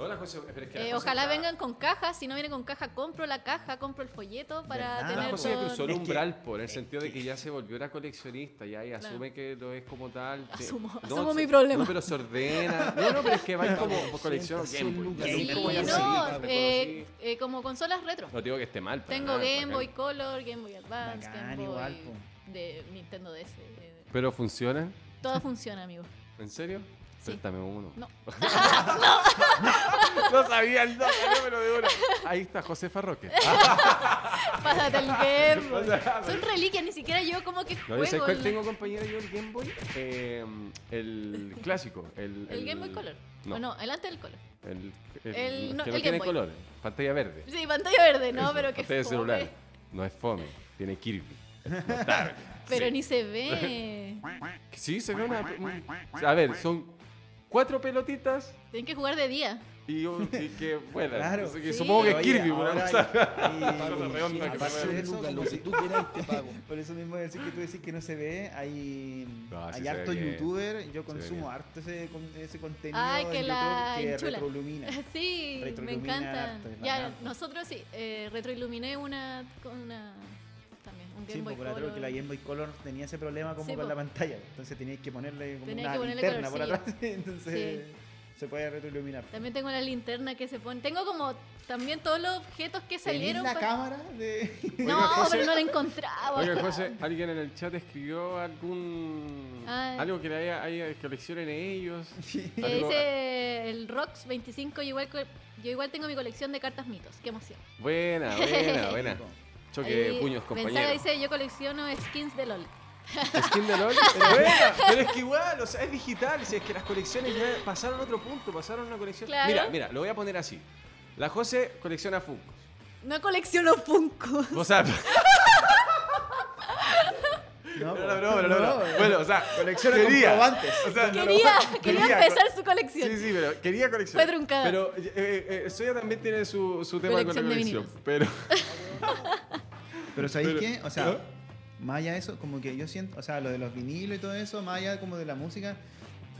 No, la cosa, pero es que la Eh, ojalá está- vengan con caja. Si no viene con caja, compro la caja, compro el folleto para ¿Verdad? La tener cosa ya todo. cruzó el que- umbral, por el sentido de que- que ya se volvió la coleccionista, ya y asume que lo es como tal. te- Asumo- no, asumo se- mi problema. No, pero se ordena. No, no, pero es que va como colección Game Boy. no, eh, eh, como consolas retro. No digo que esté mal. para Tengo nada, Game bacán. Boy Color, Game Boy Advance, Bacán, Game Boy igual, de Nintendo DS. eh, Pero funcionan. Todo funciona, amigo. ¿En serio? Sí. Préstame uno. No. no sabía el nombre, pero de uno. Ahí está Josefa Roque. Pásate el Game Boy. Son reliquias, ni siquiera yo como que No, juego. ¿sabes cuál el- tengo, compañera? Yo el Game Boy. Eh, el clásico. El, El Game Boy Color. No. ¿O no? Adelante del Color. El, el, El- no, que no el tiene Boy. color. Pantalla verde. Sí, pantalla verde, no, Eso, pero que pantalla de celular. No es fome. Tiene Kirby. Pero Sí. ni se ve. Sí, se ve una. un- A ver, son cuatro pelotitas Tienen que jugar de día. y, un- y que vuelan. Claro. Así que Sí. supongo que Oye, Kirby, una ahora cosa. Por eso mismo decir que tú decís que no se ve, hay, No, sí hay harto bien. youtuber, yo consumo harto ese, con- ese contenido Ay, que en la YouTube que retroilumina. Sí, me Retroilumina encanta. harto, es Ya, bacán. nosotros sí, eh, retroiluminé una una un Game Sí, Boy porque la Color. que la Game Boy Color tenía ese problema como Sí, con po. la pantalla, entonces tenías que ponerle como Tenía una ponerle linterna por atrás, entonces se puede retroiluminar. También tengo la linterna que se pone. Tengo como también todos los objetos que ¿Tenís salieron. la cámara de No, Oiga, José- pero no la encontraba. Oiga, José, ¿alguien en el chat escribió algún. Ay. algo que le haya, haya coleccionen ellos? Sí. Que Algo- dice el Rox 25, yo igual, yo igual tengo mi colección de cartas mitos. Qué emoción. Buena, buena, buena. Choque de puños, compañero. dice, yo colecciono skins de LOL. Skin de LOL. Buena, pero es que igual, o sea, es digital. Si es que las colecciones ya pasaron a otro punto, pasaron a una colección. Claro. Mira, mira, lo voy a poner así. La José colecciona Funkos. No colecciono Funko. O sea, No, no, no, no, no, no. no. Bueno, o sea, Colecciona quería. comprobantes. O sea, Quería, quería quería empezar su colección. Sí, sí, pero quería coleccionar. Fue truncada. Pero eh, eh, Soya también tiene su, su tema Colección con la de colección. Pero. Pero ¿sabéis qué? O sea, ¿Ah? más allá de eso, como que yo siento, o sea, lo de los vinilos y todo eso, más allá como de la música.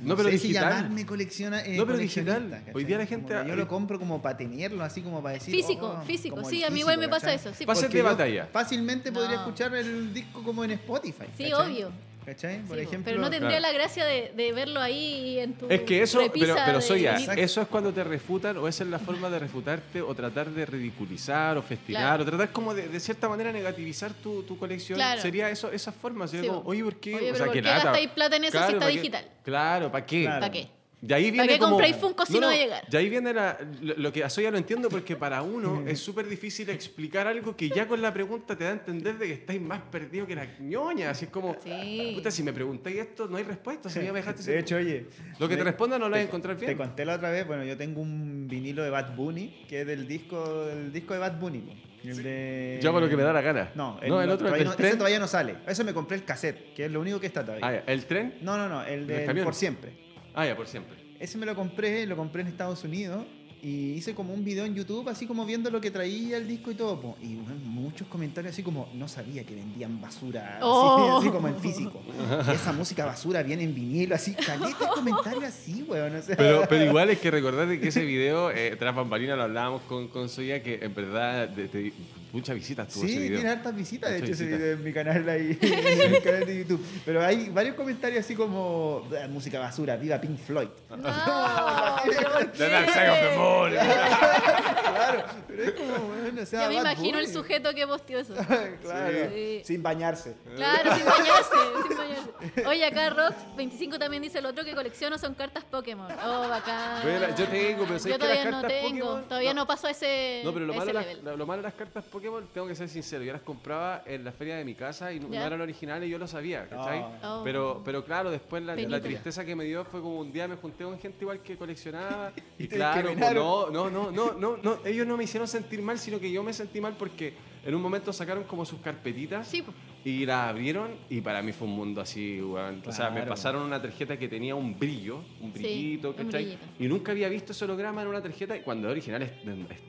No, pero sé digital. si llamarme colecciona, eh, No, pero digital. ¿cachai? Hoy día la gente- Como yo lo compro como para tenerlo, así como para decir. Físico, oh, físico. Sí, a mí igual me pasa ¿cachai? eso. Sí, de batalla. Fácilmente podría No. escuchar el disco como en Spotify. Sí, ¿cachai? obvio. ¿Cachai? Por Sí, ejemplo. pero no tendría Claro. la gracia de, de verlo ahí en tu Es que eso, pero, pero Soya, vinil. eso es cuando te refutan o esa es la forma de refutarte o tratar de ridiculizar o festinar Claro. o tratar como de, de cierta manera negativizar tu, tu colección. Claro. Sería eso, esa forma. Sería Sí, como, oye, ¿por qué? Oye, o sea, ¿por que qué lata. gastáis plata en eso si está ¿para qué? digital? Claro, ¿para qué? Claro. ¿Para qué? De ahí viene qué como- compráis Funko si no va a llegar? De ahí viene la- lo, lo que a Soya lo entiendo porque para uno es súper difícil explicar algo que ya con la pregunta te da a entender de que estáis más perdido que la ñoña. Así es como, Sí. puta, si me preguntáis esto, no hay respuesta. Si ya me dejaste De hecho, oye. Lo que te responda no lo vas a encontrar bien. Te conté la otra vez, bueno, yo tengo un vinilo de Bad Bunny, que es del disco, del disco de Bad Bunny. El de... Yo hago lo que me da la gana. No, No, el otro, el todavía del no- tren. Ese todavía no sale. Eso me compré el cassette, que es lo único que está todavía. Ah, ya. ¿El tren? No, no, no, el ¿Del de? Por Siempre. Ah, ya, por siempre. Ese me lo compré, lo compré en Estados Unidos y hice como un video en YouTube, así como viendo lo que traía el disco y todo. po. Y bueno, muchos comentarios así como, no sabía que vendían basura, así, Oh. así como en físico. Y esa música basura viene en vinilo, así, caleta comentarios así, weón. o sea. Pero, pero igual es que recordar de que ese video, eh, tras bambalina lo hablábamos con, con Soya, que en verdad de- de- muchas visitas tuvo Sí, ese video. tiene hartas visitas, de hecho, ese visitas. video en mi canal ahí, en el canal de YouTube. Pero hay varios comentarios así como, "Ah, música basura, viva Pink Floyd. No, pero ¿por The Dark Claro, pero es como, bueno, o sea, Ya me imagino el sujeto que posteó eso. claro, Sí. sin bañarse. Claro, sin bañarse, sin bañarse. Oye, acá Rock 25 también dice el otro que colecciono son cartas Pokémon. Oh, bacán. Bueno, yo tengo, pero ¿sabes Yo que todavía las no cartas tengo, Pokémon- todavía no. no, paso a ese, No, pero lo malo, las, level. lo, lo malo de las cartas Pokémon, tengo que ser sincero, yo las compraba en la feria de mi casa y no, no eran originales y yo lo sabía, ¿cachai? Oh. Pero, pero claro, después la, tristeza que me dio fue como un día me junté con gente igual que coleccionaba y, Y claro, pues, no, no, no, no, no, no, ellos no me hicieron sentir mal, sino que yo me sentí mal porque en un momento sacaron como sus carpetitas Sí, y las abrieron y para mí fue un mundo así, weón. O sea, me Claro. pasaron una tarjeta que tenía un brillo, un Sí, brillito, un ¿cachai? brillito. Y nunca había visto ese holograma en una tarjeta y cuando es original es,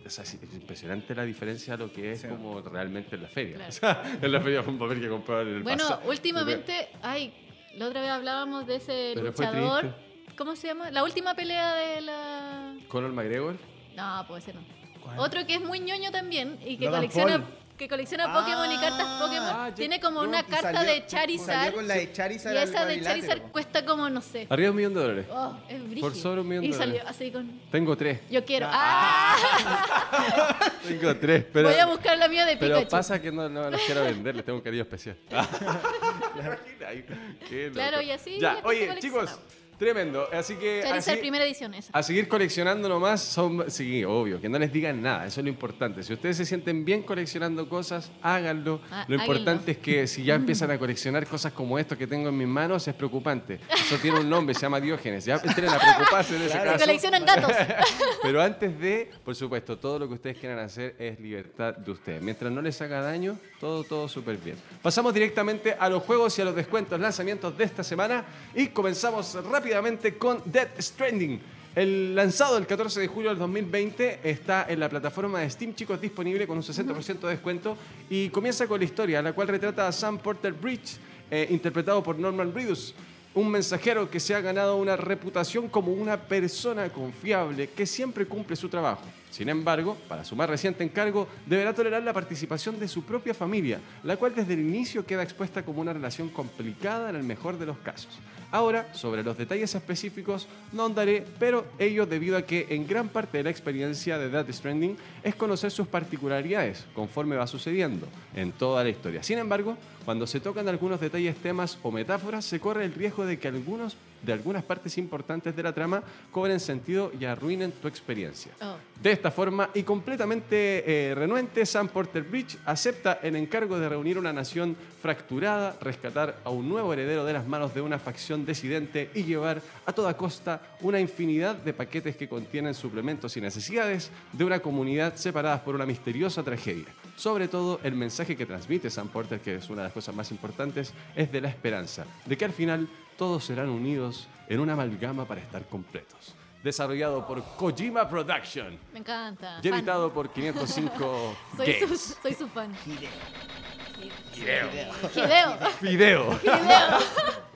es- sea, es impresionante la diferencia de lo que es Sí. como realmente en la feria. Claro. O sea, en la feria fue un papel que compraban en el Bueno, pasado. últimamente, ay, la otra vez hablábamos de ese Pero luchador. ¿Cómo se llama? La última pelea de la. Conor McGregor. No, puede ser no. ¿Cuál? Otro que es muy ñoño también y que Logan colecciona, Paul. que colecciona Ah, Pokémon y cartas Pokémon. ah, ya- Tiene como una Y carta salió- de Charizard. Salió con la de Charizard Y al esa de cuadrilátero, Charizard po. cuesta como, no sé. Arriba de un millón de dólares. Oh, es brígido. sobre un millón Y de salió dólares. así con. Tengo tres. Yo quiero. Ah. ¡Ah! Tengo tres, pero. Voy a buscar la mía de Pero Pikachu. pasa que no, no los quiero vender, les tengo un cariño especial. Qué loco. Claro, y así Ya, oye, chicos, tremendo. Así que. Primera edición, esa. A seguir coleccionando nomás, son, sí, obvio, que no les digan nada, eso es lo importante. Si ustedes se sienten bien coleccionando cosas, háganlo. Ah, lo importante háganlo. es que si ya empiezan a coleccionar cosas como esto que tengo en mis manos, es preocupante. Eso tiene un nombre, se llama Diógenes. Ya entren a preocuparse en ese Claro. Caso. coleccionan gatos. Pero antes de, por supuesto, todo lo que ustedes quieran hacer es libertad de ustedes. Mientras no les haga daño, todo, todo súper bien. Pasamos directamente a los juegos y a los descuentos, lanzamientos de esta semana y comenzamos rápidamente con Death Stranding. El lanzado el 14 de julio del 2020 está en la plataforma de Steam, chicos, disponible con un 60% de descuento y comienza con la historia, la cual retrata a Sam Porter Bridge, eh, interpretado por Norman Reedus, un mensajero que se ha ganado una reputación como una persona confiable que siempre cumple su trabajo. Sin embargo, para su más reciente encargo, deberá tolerar la participación de su propia familia, la cual desde el inicio queda expuesta como una relación complicada en el mejor de los casos. Ahora, sobre los detalles específicos no andaré, pero ello debido a que en gran parte de la experiencia de Death Stranding es conocer sus particularidades conforme va sucediendo en toda la historia. Sin embargo, cuando se tocan algunos detalles, temas o metáforas, se corre el riesgo de que algunos de algunas partes importantes de la trama cobren sentido y arruinen tu experiencia. Oh. De esta forma, y completamente eh, renuente, Sam Porter Bridge acepta el encargo de reunir una nación fracturada, rescatar a un nuevo heredero de las manos de una facción decidente y llevar a toda costa una infinidad de paquetes que contienen suplementos y necesidades de una comunidad separadas por una misteriosa tragedia. Sobre todo, el mensaje que transmite Sam Porter, que es una de las cosas más importantes, es de la esperanza, de que al final todos serán unidos en una amalgama para estar completos. Desarrollado por Kojima Production Me encanta. y fan. editado por 505 Soy su, Games. soy su fan. Fideo. Hideo. Fideo. Hideo.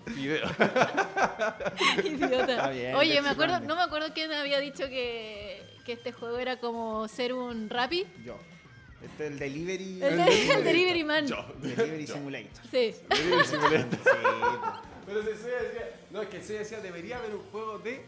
Fideo. Idiota. Está bien, Oye, me acuerdo, no me acuerdo quién había dicho que, que este juego era como ser un Rappi. Yo. Este es el Delivery. El, el Delivery Man. Delivery Simulator. Sí. Sí, Pero se decía, no, es que se decía, debería haber un juego de...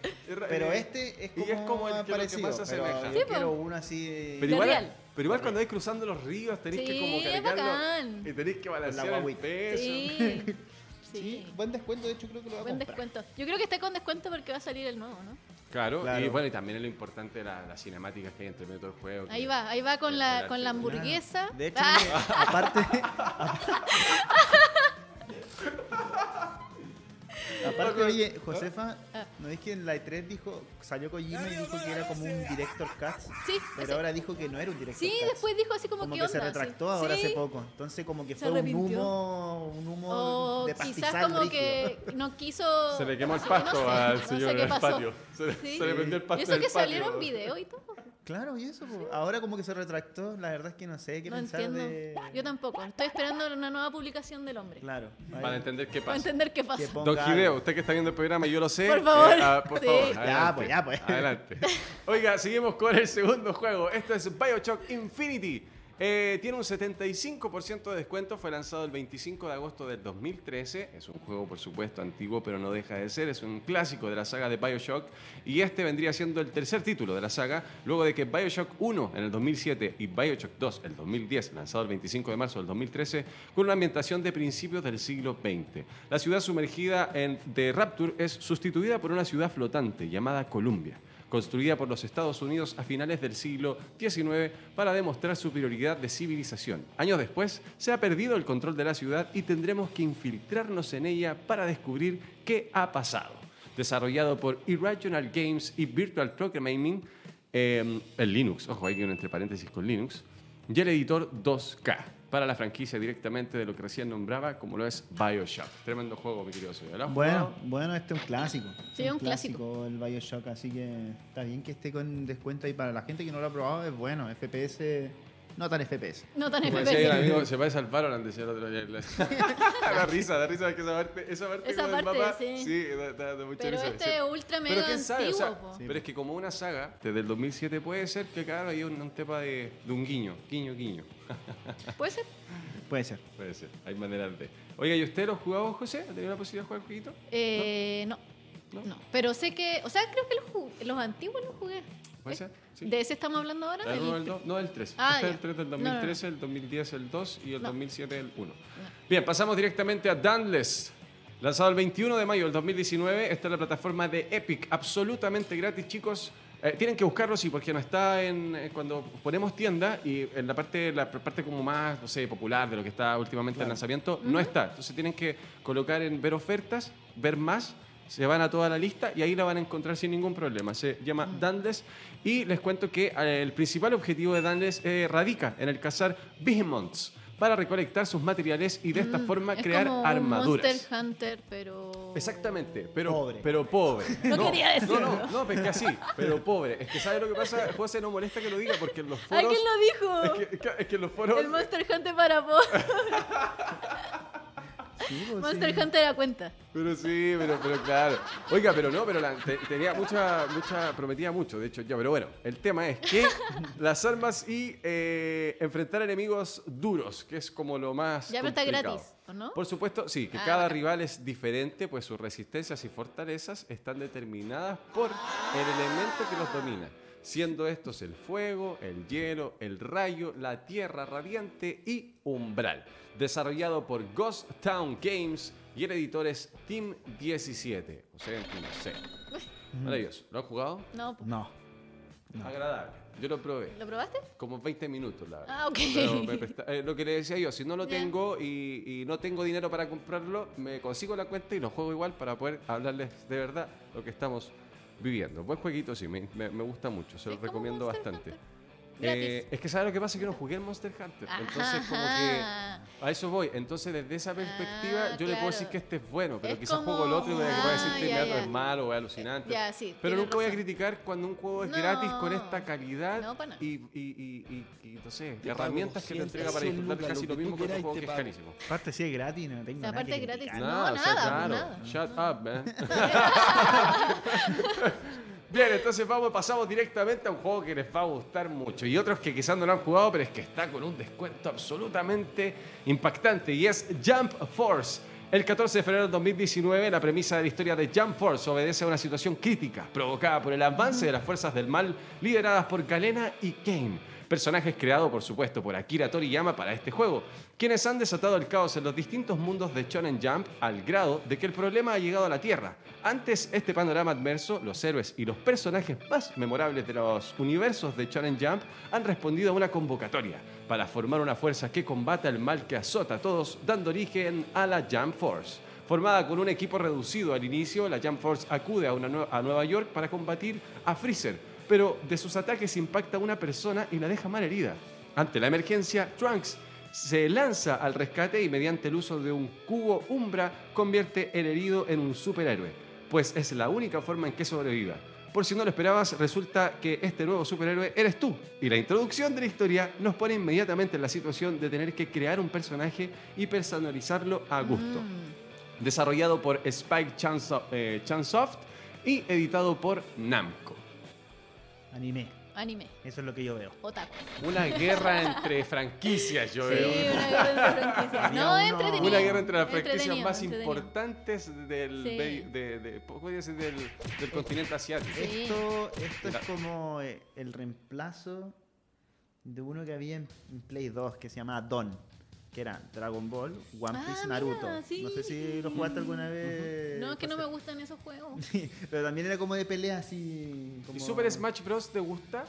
pero este es y como, es como el que, lo que parecido, más se pero asemeja. Sí, quiero uno así de- Pero De igual, real. pero igual cuando vais cruzando los ríos tenéis que Sí, como es cargarlo bacán. y tenéis que balancear el peso. Sí. Sí, Sí. buen descuento, de hecho creo que lo voy a Buen comprar. descuento. Yo creo que está con descuento porque va a salir el nuevo, ¿no? Claro, y bueno, y también es lo importante de la- las cinemáticas que hay entre medio del juego. que- Ahí va, ahí va con la, con la hamburguesa. De hecho, Ah, aparte. aparte, oye, Josefa, Ah. ¿no es que en la E3 dijo, salió Kojima y dijo que era como un director cut? sí, Pero ahora dijo que no era un director sí, cut. después dijo así como, como que que se onda, retractó sí. ahora Sí. hace poco. Entonces como que Se fue un humo, un humo O de quizás pastizal como rígido. que no quiso. Se le quemó el pasto no sé, al no sé señor qué en el pasó. patio. Se, Sí. se le prendió el pasto Y eso que salieron video y todo. Claro, y eso, ahora como que se retractó, la verdad es que no sé qué No pensar entiendo. de... Yo tampoco. Estoy esperando una nueva publicación del hombre. Claro. Para entender qué Para pasa. entender qué pasa. Don Hideo, algo. usted que está viendo el programa y yo lo sé. eh, Por favor. ah, por Sí. favor. Ya, pues, ya, pues. Adelante. Oiga, seguimos con el segundo juego. Esto es Bioshock Infinity. Eh, tiene un 75% de descuento. Fue lanzado el 25 de agosto del 2013. Es un juego, por supuesto, antiguo, pero no deja de ser. Es un clásico de la saga de Bioshock. Y este vendría siendo el tercer título de la saga, luego de que Bioshock 1 en el 2007 y Bioshock 2 el 2010, lanzado el 25 de marzo del 2013, con una ambientación de principios del siglo XX. La ciudad sumergida en The Rapture es sustituida por una ciudad flotante llamada Columbia construida por los Estados Unidos a finales del siglo XIX para demostrar superioridad de civilización. Años después, se ha perdido el control de la ciudad y tendremos que infiltrarnos en ella para descubrir qué ha pasado. Desarrollado por Irrational Games y Virtual Programming eh, en Linux, ojo, hay un entre paréntesis con Linux, y el editor 2K para la franquicia directamente de lo que recién nombraba, como lo es Bioshock. Tremendo juego, mi querido señor. ¿Lo has Bueno, bueno, este es un clásico. Sí, es un clásico. el Bioshock, así que está bien que esté con descuento y para la gente que no lo ha probado es bueno. FPS, no tan FPS. No tan Como decía el FPS. amigo, se parece al Valorant, decía el otro día. da risa, da risa que esa parte, esa parte, Esa parte, mapa, sí. da, da- da mucha Pero risa. este Sí. es ultra Pero mega quién sabe, o sea, antiguo. po. pero es que como una saga desde el 2007 puede ser que claro hay un, un tema de, de un guiño, guiño, guiño. ¿Puede ser? Puede ser. Puede ser, hay maneras de. Oiga, ¿y usted lo ha jugado, José? ¿Ha tenido la posibilidad de jugar el jueguito? Eh, no. ¿No? no. Pero sé que. O sea, creo que los, los antiguos los jugué. ¿Puede ¿Eh? ser? Sí. ¿De ese estamos hablando ahora? ¿El Del- 1 el 2? No, el 3. Ah, este es el 3 del No, no, no. 2013, el 2010 el 2 y el No. 2007 el 1. Bien, pasamos directamente a Dauntless. Lanzado el 21 de mayo del 2019, está en la plataforma de Epic, absolutamente gratis, chicos. Eh, tienen que buscarlo, sí, porque no está en eh, cuando ponemos tienda y en la parte la parte como más, no sé, popular de lo que está últimamente en lanzamiento, no está. Entonces tienen que colocar en ver ofertas, ver más, se van a toda la lista y ahí la van a encontrar sin ningún problema. Se llama Dandes y les cuento que eh, el principal objetivo de Dandes eh, radica en el cazar behemoths para recolectar sus materiales y de esta Mm, forma es crear como armaduras. Monster Hunter, pero. Exactamente, pero Pobre. pero pobre. No quería decirlo. No, no, no, pero es que así, pero pobre. Es que ¿sabes lo que pasa? José no molesta que lo diga porque en los ¿A foros... quién lo dijo? Es que, es que- es que en los foros... El Monster Hunter para vos. Sí, pues, Monster sí. Hunter a cuenta. Pero sí, pero, pero claro. Oiga, pero no, pero la- te- tenía mucha, mucha, prometía mucho, de hecho, ya. Pero bueno, el tema es que las armas y eh, enfrentar enemigos duros, que es como lo más. Ya, pero está gratis, ¿o no? Por supuesto, sí, que Ah, cada rival es diferente, pues sus resistencias y fortalezas están determinadas por el elemento que los domina. Siendo estos el fuego, el hielo, el rayo, la tierra radiante y umbral. Desarrollado por Ghost Town Games y el editor es Team 17. O sea, no sé. Maravilloso. ¿Lo han jugado? No, pues, No. Agradable. Yo lo probé. ¿lo probaste? Como 20 minutos, la verdad. Ah, ok. Pero me presta- eh, lo que le decía yo, si no lo tengo y, y no tengo dinero para comprarlo, me consigo la cuenta y lo juego igual para poder hablarles de verdad lo que estamos viviendo. Buen jueguito, sí, me, me- me gusta mucho, se lo Es como recomiendo bastante. Hunter. Eh, es que ¿sabes lo que pasa? Que yo no jugué el Monster Hunter. Entonces, como que a eso voy. Entonces, desde esa perspectiva, Ah, yo le puedo decir que este es bueno, pero Es quizás como- juego el otro y voy a, decir que inmediato ya. es malo o es alucinante. Ya, sí, pero nunca voy a razón. criticar cuando un juego es No. gratis con esta calidad No, pa' nada. y, y, y, y- y, no sé, herramientas que te entrega 200 para disfrutar casi lo lo que mismo que otro juego que es carísimo. Aparte, si es gratis, no tengo O sea, nada aparte que es gratis. No, o sea, nada, claro. nada. Shut up, man. Bien, entonces vamos, pasamos directamente a un juego que les va a gustar mucho y otros que quizás no lo han jugado, pero es que está con un descuento absolutamente impactante y es Jump Force. El 14 de febrero de 2019, la premisa de la historia de Jump Force obedece a una situación crítica provocada por el avance de las fuerzas del mal lideradas por Galena y Kane, personajes creados por supuesto por Akira Toriyama para este juego, quienes han desatado el caos en los distintos mundos de Shonen Jump al grado de que el problema ha llegado a la Tierra. Antes este panorama adverso, los héroes y los personajes más memorables de los universos de Shonen Jump han respondido a una convocatoria para formar una fuerza que combata el mal que azota a todos, dando origen a la Jump Force. Formada con un equipo reducido al inicio, la Jump Force acude a, una a Nueva York para combatir a Freezer, pero de sus ataques impacta a una persona y la deja mal herida. Ante la emergencia, Trunks se lanza al rescate y mediante el uso de un cubo Umbra convierte el herido en un superhéroe, pues es la única forma en que sobreviva. Por si no lo esperabas, resulta que este nuevo superhéroe eres tú. Y la introducción de la historia nos pone inmediatamente en la situación de tener que crear un personaje y personalizarlo a gusto. Mm. Desarrollado por Spike eh, Chunsoft y editado por Namco. Anime. Anime. Eso es lo que yo veo. Otaku. Una guerra entre franquicias, yo Sí, veo. una guerra entre franquicias. No, entretenido. Una guerra entre las franquicias más importantes del, Sí. medio- de, de- podría decir del, del continente asiático. Sí. Esto, esto es como eh, el reemplazo de uno que había en, en Play 2 que se llamaba Don, que era Dragon Ball, One Ah, Piece, mira, Naruto. sí. No sé si lo jugaste alguna vez. No, es que no me gustan esos juegos. Sí, pero también era como de pelea así. Como... ¿Y Super Smash Bros. te gusta?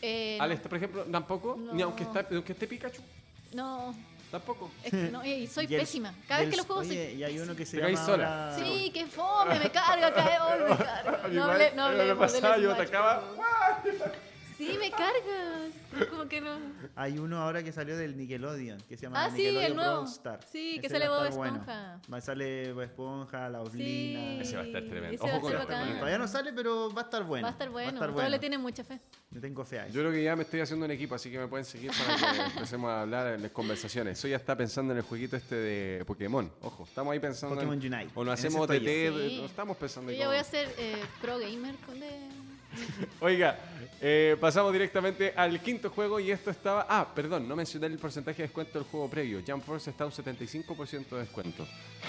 Eh, Al este, por ejemplo, tampoco. Ni aunque, está, aunque esté Pikachu, no, tampoco. es que no, y soy Y el- pésima. Cada vez que los juego oye, soy y hay uno que se llama sola. Sí, que fome, me carga, cae, oh, me carga. No hable, no yo Smash, atacaba. Sí, me cargas. Como que no. Hay uno ahora que salió del Nickelodeon, que se llama Ah, sí, Nickelodeon el nuevo. Brawl Stars. Sí, que Ese sale va a Bob bueno. Esponja. Va a sale Bob Esponja, la Sí. Oblina. Ese va a estar tremendo. ese Ojo con porque Todavía no sale, pero va a estar bueno. Va a estar bueno. estar Todos bueno. le tienen mucha fe. Yo tengo fe a eso. Yo creo que ya me estoy haciendo un equipo, así que me pueden seguir para que empecemos a hablar en las conversaciones. Soy ya está pensando en el jueguito este de Pokémon. Ojo, estamos ahí pensando Pokémon en... Unite. O ese hacemos estoy TT, yo. Sí. no estamos pensando Yo en ya voy a ser eh, pro gamer con de... Oiga, eh, pasamos directamente al quinto juego y esto estaba... Ah, perdón, no mencioné el porcentaje de descuento del juego previo. Jump Force está a un 75% de descuento.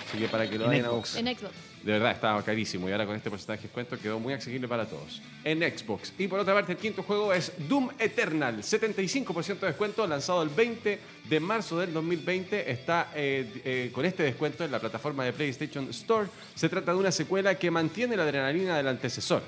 Así que para que lo En vayan a buscar. En Xbox. De verdad, estaba carísimo y ahora con este porcentaje de descuento quedó muy accesible para todos. En Xbox. Y por otra parte, el quinto juego es Doom Eternal. 75% de descuento, lanzado el 20 de marzo del 2020. Está eh, eh, con este descuento en la plataforma de PlayStation Store. Se trata de una secuela que mantiene la adrenalina del antecesor.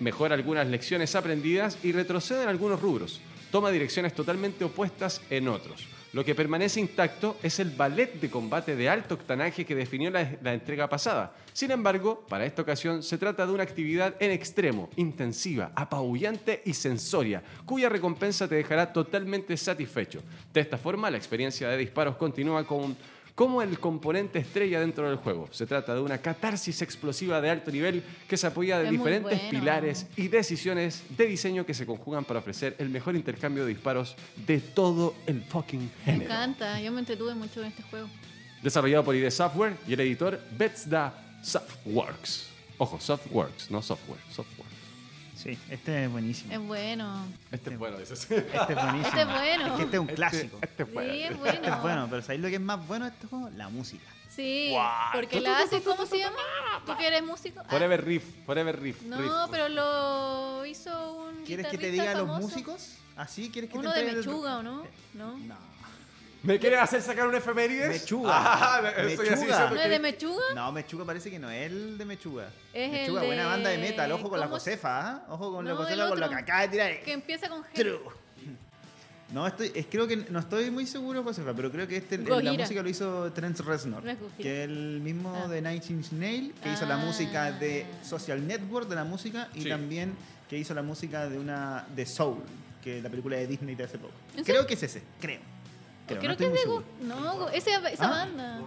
Mejora algunas lecciones aprendidas y retrocede en algunos rubros. Toma direcciones totalmente opuestas en otros. Lo que permanece intacto es el ballet de combate de alto octanaje que definió la, entrega pasada. Sin embargo, para esta ocasión se trata de una actividad en extremo, intensiva, apabullante y sensoria, cuya recompensa te dejará totalmente satisfecho. De esta forma, la experiencia de disparos continúa con como el componente estrella dentro del juego. Se trata de una catarsis explosiva de alto nivel que se apoya de Es diferentes bueno. pilares y decisiones de diseño que se conjugan para ofrecer el mejor intercambio de disparos de todo el fucking Me género. encanta, yo me entretuve mucho en este juego. Desarrollado por ID Software y el editor Bethesda Softworks. Ojo, Softworks, no software. Sí, este es buenísimo. Es bueno. Este es bueno, dices. Este es buenísimo. Este es bueno. Es que este es un clásico. Este es bueno. Sí, es Este es bueno. bueno, pero ¿sabéis lo que es más bueno de este juego? La música. Sí, porque la hace, ¿cómo se llama? ¿Tú que eres músico? Ah, Forever Riff, Forever Riff. No, Riff. pero lo hizo un ¿Quieres que te diga los famoso. músicos? ¿Así? ¿Quieres que Uno te de el- Mechuga, ¿o no? ¿No? No. ¿Me quieres hacer sacar un efemérides? Mechuga. Ah, estoy así Mechuga. ¿No es de Mechuga? No, Mechuga parece que no es el de Mechuga. Es el Mechuga, de- buena banda de metal. Ojo con la ¿cómo se- Josefa, ¿ah? Ojo con la No, Josefa con lo que acaba de tirar. Que empieza con G. True. No, estoy, es, creo que no estoy muy seguro, Josefa, pero creo que este, el- la música lo hizo Trent Reznor, No es que es el mismo Ah. de Night Inch Nail, que hizo la Ah. música de Social Network de la música y Sí. también que hizo la música de una de Soul, que es la película de Disney de hace poco. ¿En Creo que es ese, creo. Creo, Creo no que es de. Go- No, esa Ah. banda.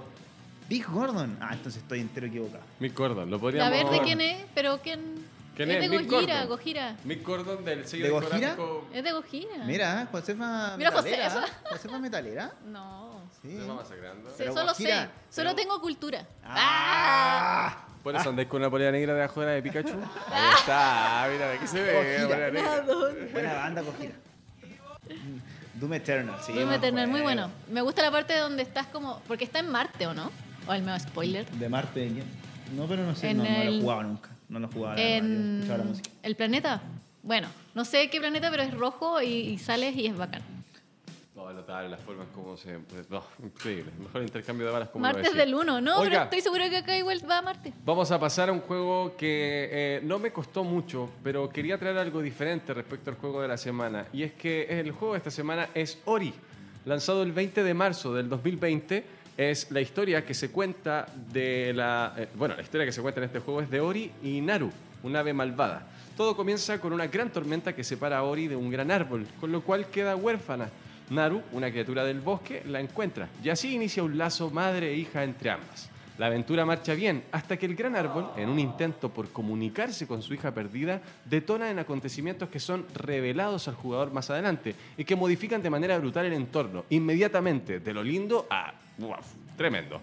Big Gordon. Ah, entonces estoy entero equivocado. Mick Gordon, lo podríamos... verde, ¿quién es? Pero ¿quién? ¿Quién es es? de Mick Gojira, Gordon. Gojira. Mick Gordon del sello ¿De Gojira? discográfico... Es de Gojira. Mira, Josefa Mira, Metalera. Josefa. Josefa Metalera. No. Sí. ¿Se va masacrando? Sí, Pero solo Gojira, sé. Solo pero- tengo cultura. Ah. ¿Por eso andáis con una polera negra de la de Pikachu? Ahí está, mira, aquí se ve. Gojira. polera negra. Buena banda cogida. Doom Eternal, sí. Doom Eternal, muy bueno. Me gusta la parte donde estás como. Porque está en Marte, ¿o no? O el medio spoiler. De Marte, ¿quién? No, pero no sé, En no, no lo el- he jugado nunca. No lo he jugado, la verdad, yo he En la música. el planeta. Bueno, no sé qué planeta, pero es rojo y, y sales y es bacán. No, notable, las formas como se... No, increíble. Mejor intercambio de balas como Marte lo es decía. del 1, ¿no? Oiga. Pero estoy seguro que acá igual va a Marte. Vamos a pasar a un juego que eh, no me costó mucho, pero quería traer algo diferente respecto al juego de la semana. Y es que el juego de esta semana es Ori, lanzado el 20 de marzo del 2020. Es la historia que se cuenta de la... eh, bueno, la historia que se cuenta en este juego es de Ori y Naru, un ave malvada. Todo comienza con una gran tormenta que separa a Ori de un gran árbol, con lo cual queda huérfana. Naru, una criatura del bosque, la encuentra y así inicia un lazo madre e hija entre ambas. La aventura marcha bien hasta que el gran árbol, en un intento por comunicarse con su hija perdida, detona en acontecimientos que son revelados al jugador más adelante y que modifican de manera brutal el entorno, inmediatamente de lo lindo a ¡guau! tremendo.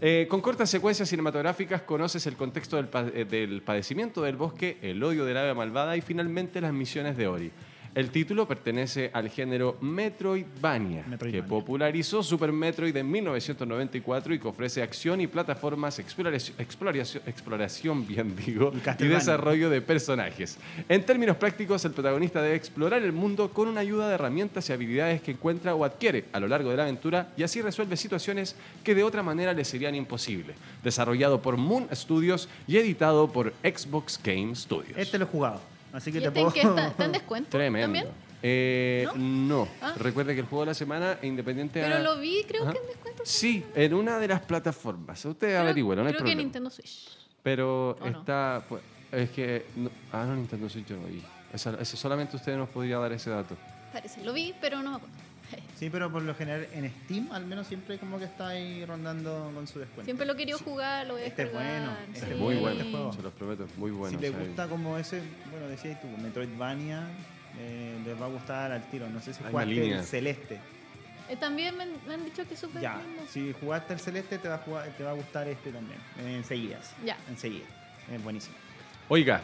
Eh, con cortas secuencias cinematográficas conoces el contexto del, eh, del padecimiento del bosque, el odio del ave malvada y finalmente las misiones de Ori. El título pertenece al género Metroidvania, que popularizó Super Metroid en 1994 y que ofrece acción y plataformas, exploración, exploración, exploración, bien digo, Y desarrollo de personajes. En términos prácticos, el protagonista debe explorar el mundo con una ayuda de herramientas y habilidades que encuentra o adquiere a lo largo de la aventura y así resuelve situaciones que de otra manera le serían imposibles. Desarrollado por Moon Studios y editado por Xbox Game Studios. Este lo he jugado, así que ¿Y te este puedo... está? ¿Está en descuento Tremendo. también? Eh, no, Ah. recuerde que el juego de la semana independiente Pero a- lo vi, creo Ajá. que en descuento. Sí, en una de las plataformas. Usted Creo- averigüe, no hay Creo que en problema. Nintendo Switch. Pero ¿O no? está. pues, es que. no- ah, no, Nintendo Switch yo no vi. Esa, ese- solamente usted nos podría dar ese dato. Parece, lo vi, pero no me acuerdo. Sí, pero por lo general en Steam al menos siempre como que está ahí rondando con su descuento. Siempre lo he querido jugar, lo voy a Este es bueno, este sí. es muy bueno, este juego. se los prometo, muy bueno. si le o sea, gusta como ese, bueno, decías tú, Metroidvania, eh, les va a gustar al tiro. No sé si Hay jugaste el Celeste. Eh, también me, han- me han dicho que es súper Ya, lindo. si jugaste el Celeste te va a, jugar- te va a gustar este también. eh, enseguida. Ya. Enseguida. Es buenísimo. Oiga,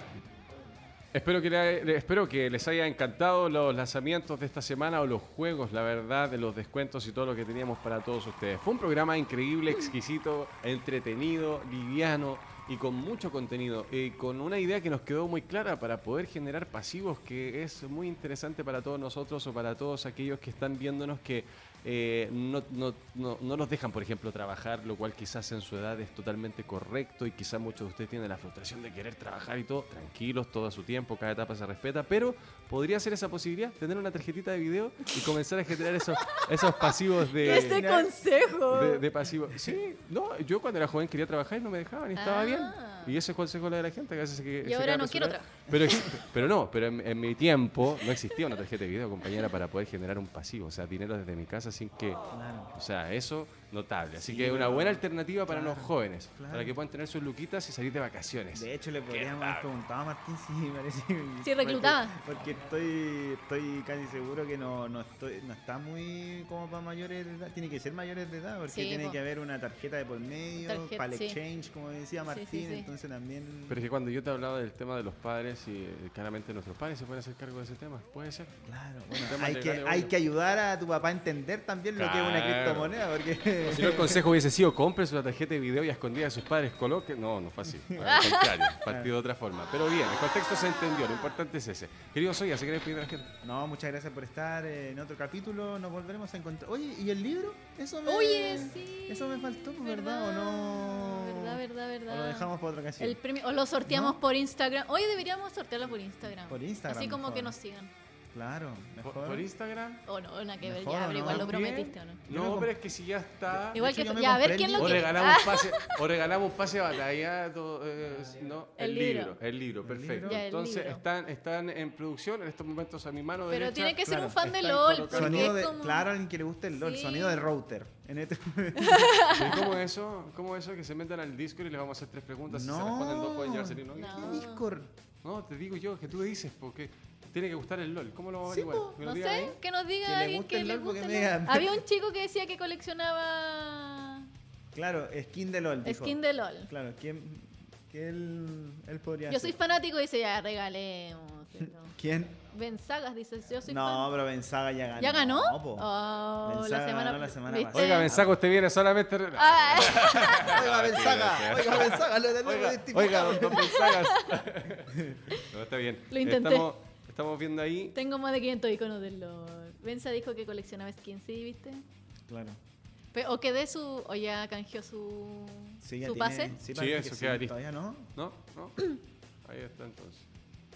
espero que, le- espero que les haya encantado los lanzamientos de esta semana o los juegos, la verdad, de los descuentos y todo lo que teníamos para todos ustedes. Fue un programa increíble, exquisito, entretenido, liviano y con mucho contenido y con una idea que nos quedó muy clara para poder generar pasivos que es muy interesante para todos nosotros o para todos aquellos que están viéndonos que eh, no, no- no- no los dejan, por ejemplo, trabajar, lo cual quizás en su edad es totalmente correcto y quizás muchos de ustedes tienen la frustración de querer trabajar y todo, tranquilos, todo a su tiempo, cada etapa se respeta, pero podría ser esa posibilidad, tener una tarjetita de video y comenzar a generar esos, esos pasivos de... ¡Ese consejo! De, de pasivo. Sí, no, yo cuando era joven quería trabajar y no me dejaban y estaba Ah. bien. Y ese es el consejo de la gente que veces se, Y ahora no quiero apresurado. Pero, ex- pero no, pero en, en mi tiempo no existía una tarjeta de video, compañera, para poder generar un pasivo. O sea, dinero desde mi casa sin que. O sea, eso notable. Así Sí, que una buena alternativa para claro, los jóvenes. claro. Para que puedan tener sus luquitas y salir de vacaciones. De hecho, le podríamos haber preguntado a Martín si parece. Si reclutaba. Porque, porque estoy, estoy casi seguro que no, no, estoy, no está muy como para mayores de edad. Tiene que ser mayores de edad, porque Sí, tiene po. que haber una tarjeta de por medio, Tarjeta, para el sí. exchange, como decía Martín. sí, sí. Entonces también. Pero es que cuando yo te hablaba del tema de los padres y eh, claramente nuestros padres se pueden hacer cargo de ese tema. Puede ser. Claro, bueno, hay que, hay que ayudar a tu papá a entender también lo que es una criptomoneda, porque. Si no, el consejo hubiese sido compre su tarjeta de video y a escondidas de sus padres coloque. No, no fue así. Al contrario, partido de otra forma. Pero bien, el contexto se entendió. Lo importante es ese. Querido Soya, ¿se quiere pedir a la gente? No, muchas gracias por estar eh, en otro capítulo. Nos volveremos a encontrar. Oye, ¿y el libro? Eso me, Oye, sí. Eso me faltó, ¿verdad? ¿O no? Verdad, verdad, verdad. ¿O lo dejamos para otra ocasión? El premio, o lo sorteamos ¿No? por Instagram. Oye, deberíamos sortearlo por Instagram. Por Instagram, Así como mejor. que nos sigan. Claro, ¿Por, mejor. por Instagram? O no, nada que ver, Mejor, ya, ¿o pero no? igual lo prometiste o no. No, pero es que si ya está. Igual hecho, que. Ya, a ver quién lo O regalamos, Ah, pase, o regalamos un pase de batalla. eh, no, El el, libro. libro. El libro, perfecto. libro. Ya, el Entonces libro. Están, están en producción en estos momentos a mi mano Pero derecha. tiene que ser claro, un fan de LOL. Sonido es de, como... Claro, alguien que le guste el LOL, Sí. sonido de router. En este... ¿Y ¿Cómo eso? ¿Cómo eso? Que se metan al Discord y les vamos a hacer tres preguntas. Si se No. responden dos, pueden llevarse el no. No. ¿Qué Discord? No, te digo yo, que tú dices, porque tiene que gustar el LOL. ¿Cómo lo vamos a Sí, averiguar? po, ¿Me lo No sé, que nos diga Que alguien que el le guste el LOL. Había un chico que decía que coleccionaba Claro, skin de LOL. dijo. skin de LOL. Claro, ¿quién? Que él, él podría Yo soy fanático y dice, ya, regalemos. ¿Quién? Ben Sagas dice, yo soy No, fan. pero Benzaga ya ganó. ¿Ya ganó? po. Oh, Ben la Saga semana, ganó la semana pasada. Oiga, Mensaco, usted viene solamente. Ah, Oiga, Benzaga, oiga, Benzaga, lo tenemos Oiga, oiga, don, don Mensagas. No, está bien. Lo intenté. Estamos, estamos viendo ahí. tengo más de 500 iconos del LOL. Benza dijo que coleccionaba skins, ¿sí, viste? Claro. O que dé su... O ya canjeó su... Sí, ya su tiene- pase. Sí, parece eso que queda sí, listo. Todavía no. ¿No? ¿No? Ahí está entonces.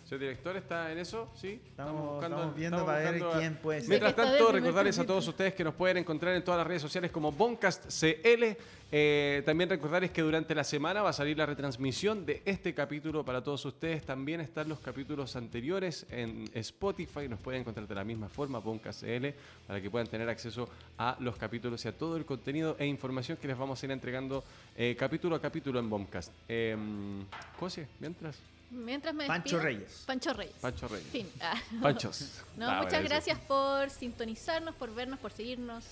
¿Señor director está en eso? Sí. Estamos- estamos viendo estamos para ver buscando quién puede ser. Mientras tanto, recordarles a todos ustedes que nos pueden encontrar en todas las redes sociales como Boncast CL. Eh, también recordarles que durante la semana va a salir la retransmisión de este capítulo para todos ustedes. También están los capítulos anteriores en Spotify. Nos pueden encontrar de la misma forma, Boncast CL, para que puedan tener acceso a los capítulos y a todo el contenido e información que les vamos a ir entregando eh, capítulo a capítulo en Boncast. Eh, José, mientras. Mientras me Pancho despido- Reyes. Pancho Reyes. Pancho Reyes. Fin. Ah. Panchos. No, Ah, muchas gracias por sintonizarnos, por vernos, por seguirnos.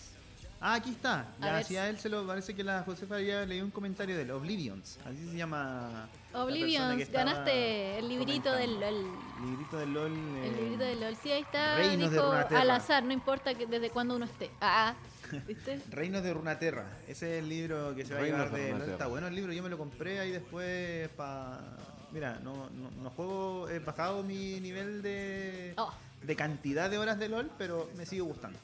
Ah, aquí está. A Ya, ver sí, a él se lo parece que la Josefa ya leí un comentario del Oblivions. Así se llama. Oblivions, ganaste el librito del. LOL. Librito del LOL. El librito del LOL. Sí, ahí está. Reinos de dijo Runeterra. al azar, no importa que, desde cuándo uno esté. Ah, ¿viste? Reinos de Runaterra. Ese es el libro que se va Reinos a llevar de de LOL. Está bueno el libro. Yo me lo compré ahí después para. Mira, no, no, no juego. He bajado mi nivel de. Oh, De cantidad de horas de LOL, pero me sigue gustando.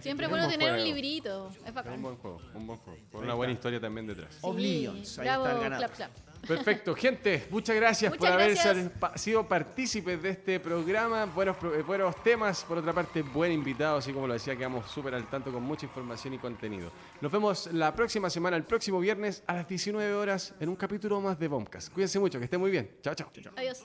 siempre es bueno tener un librito. Es Es bacán. un buen juego, un buen juego. Con una buena historia también detrás. Sí, Oblivions, ahí bravo, está el ganador. clap, clap. Perfecto, gente, muchas gracias Muchas por haber gracias. sido partícipes de este programa. Buenos, buenos temas, por otra parte, buen invitado, así como lo decía, quedamos súper al tanto con mucha información y contenido. Nos vemos la próxima semana, el próximo viernes a las 19 horas, en un capítulo más de Bombcast. Cuídense mucho, que estén muy bien. Chao, chao. Adiós.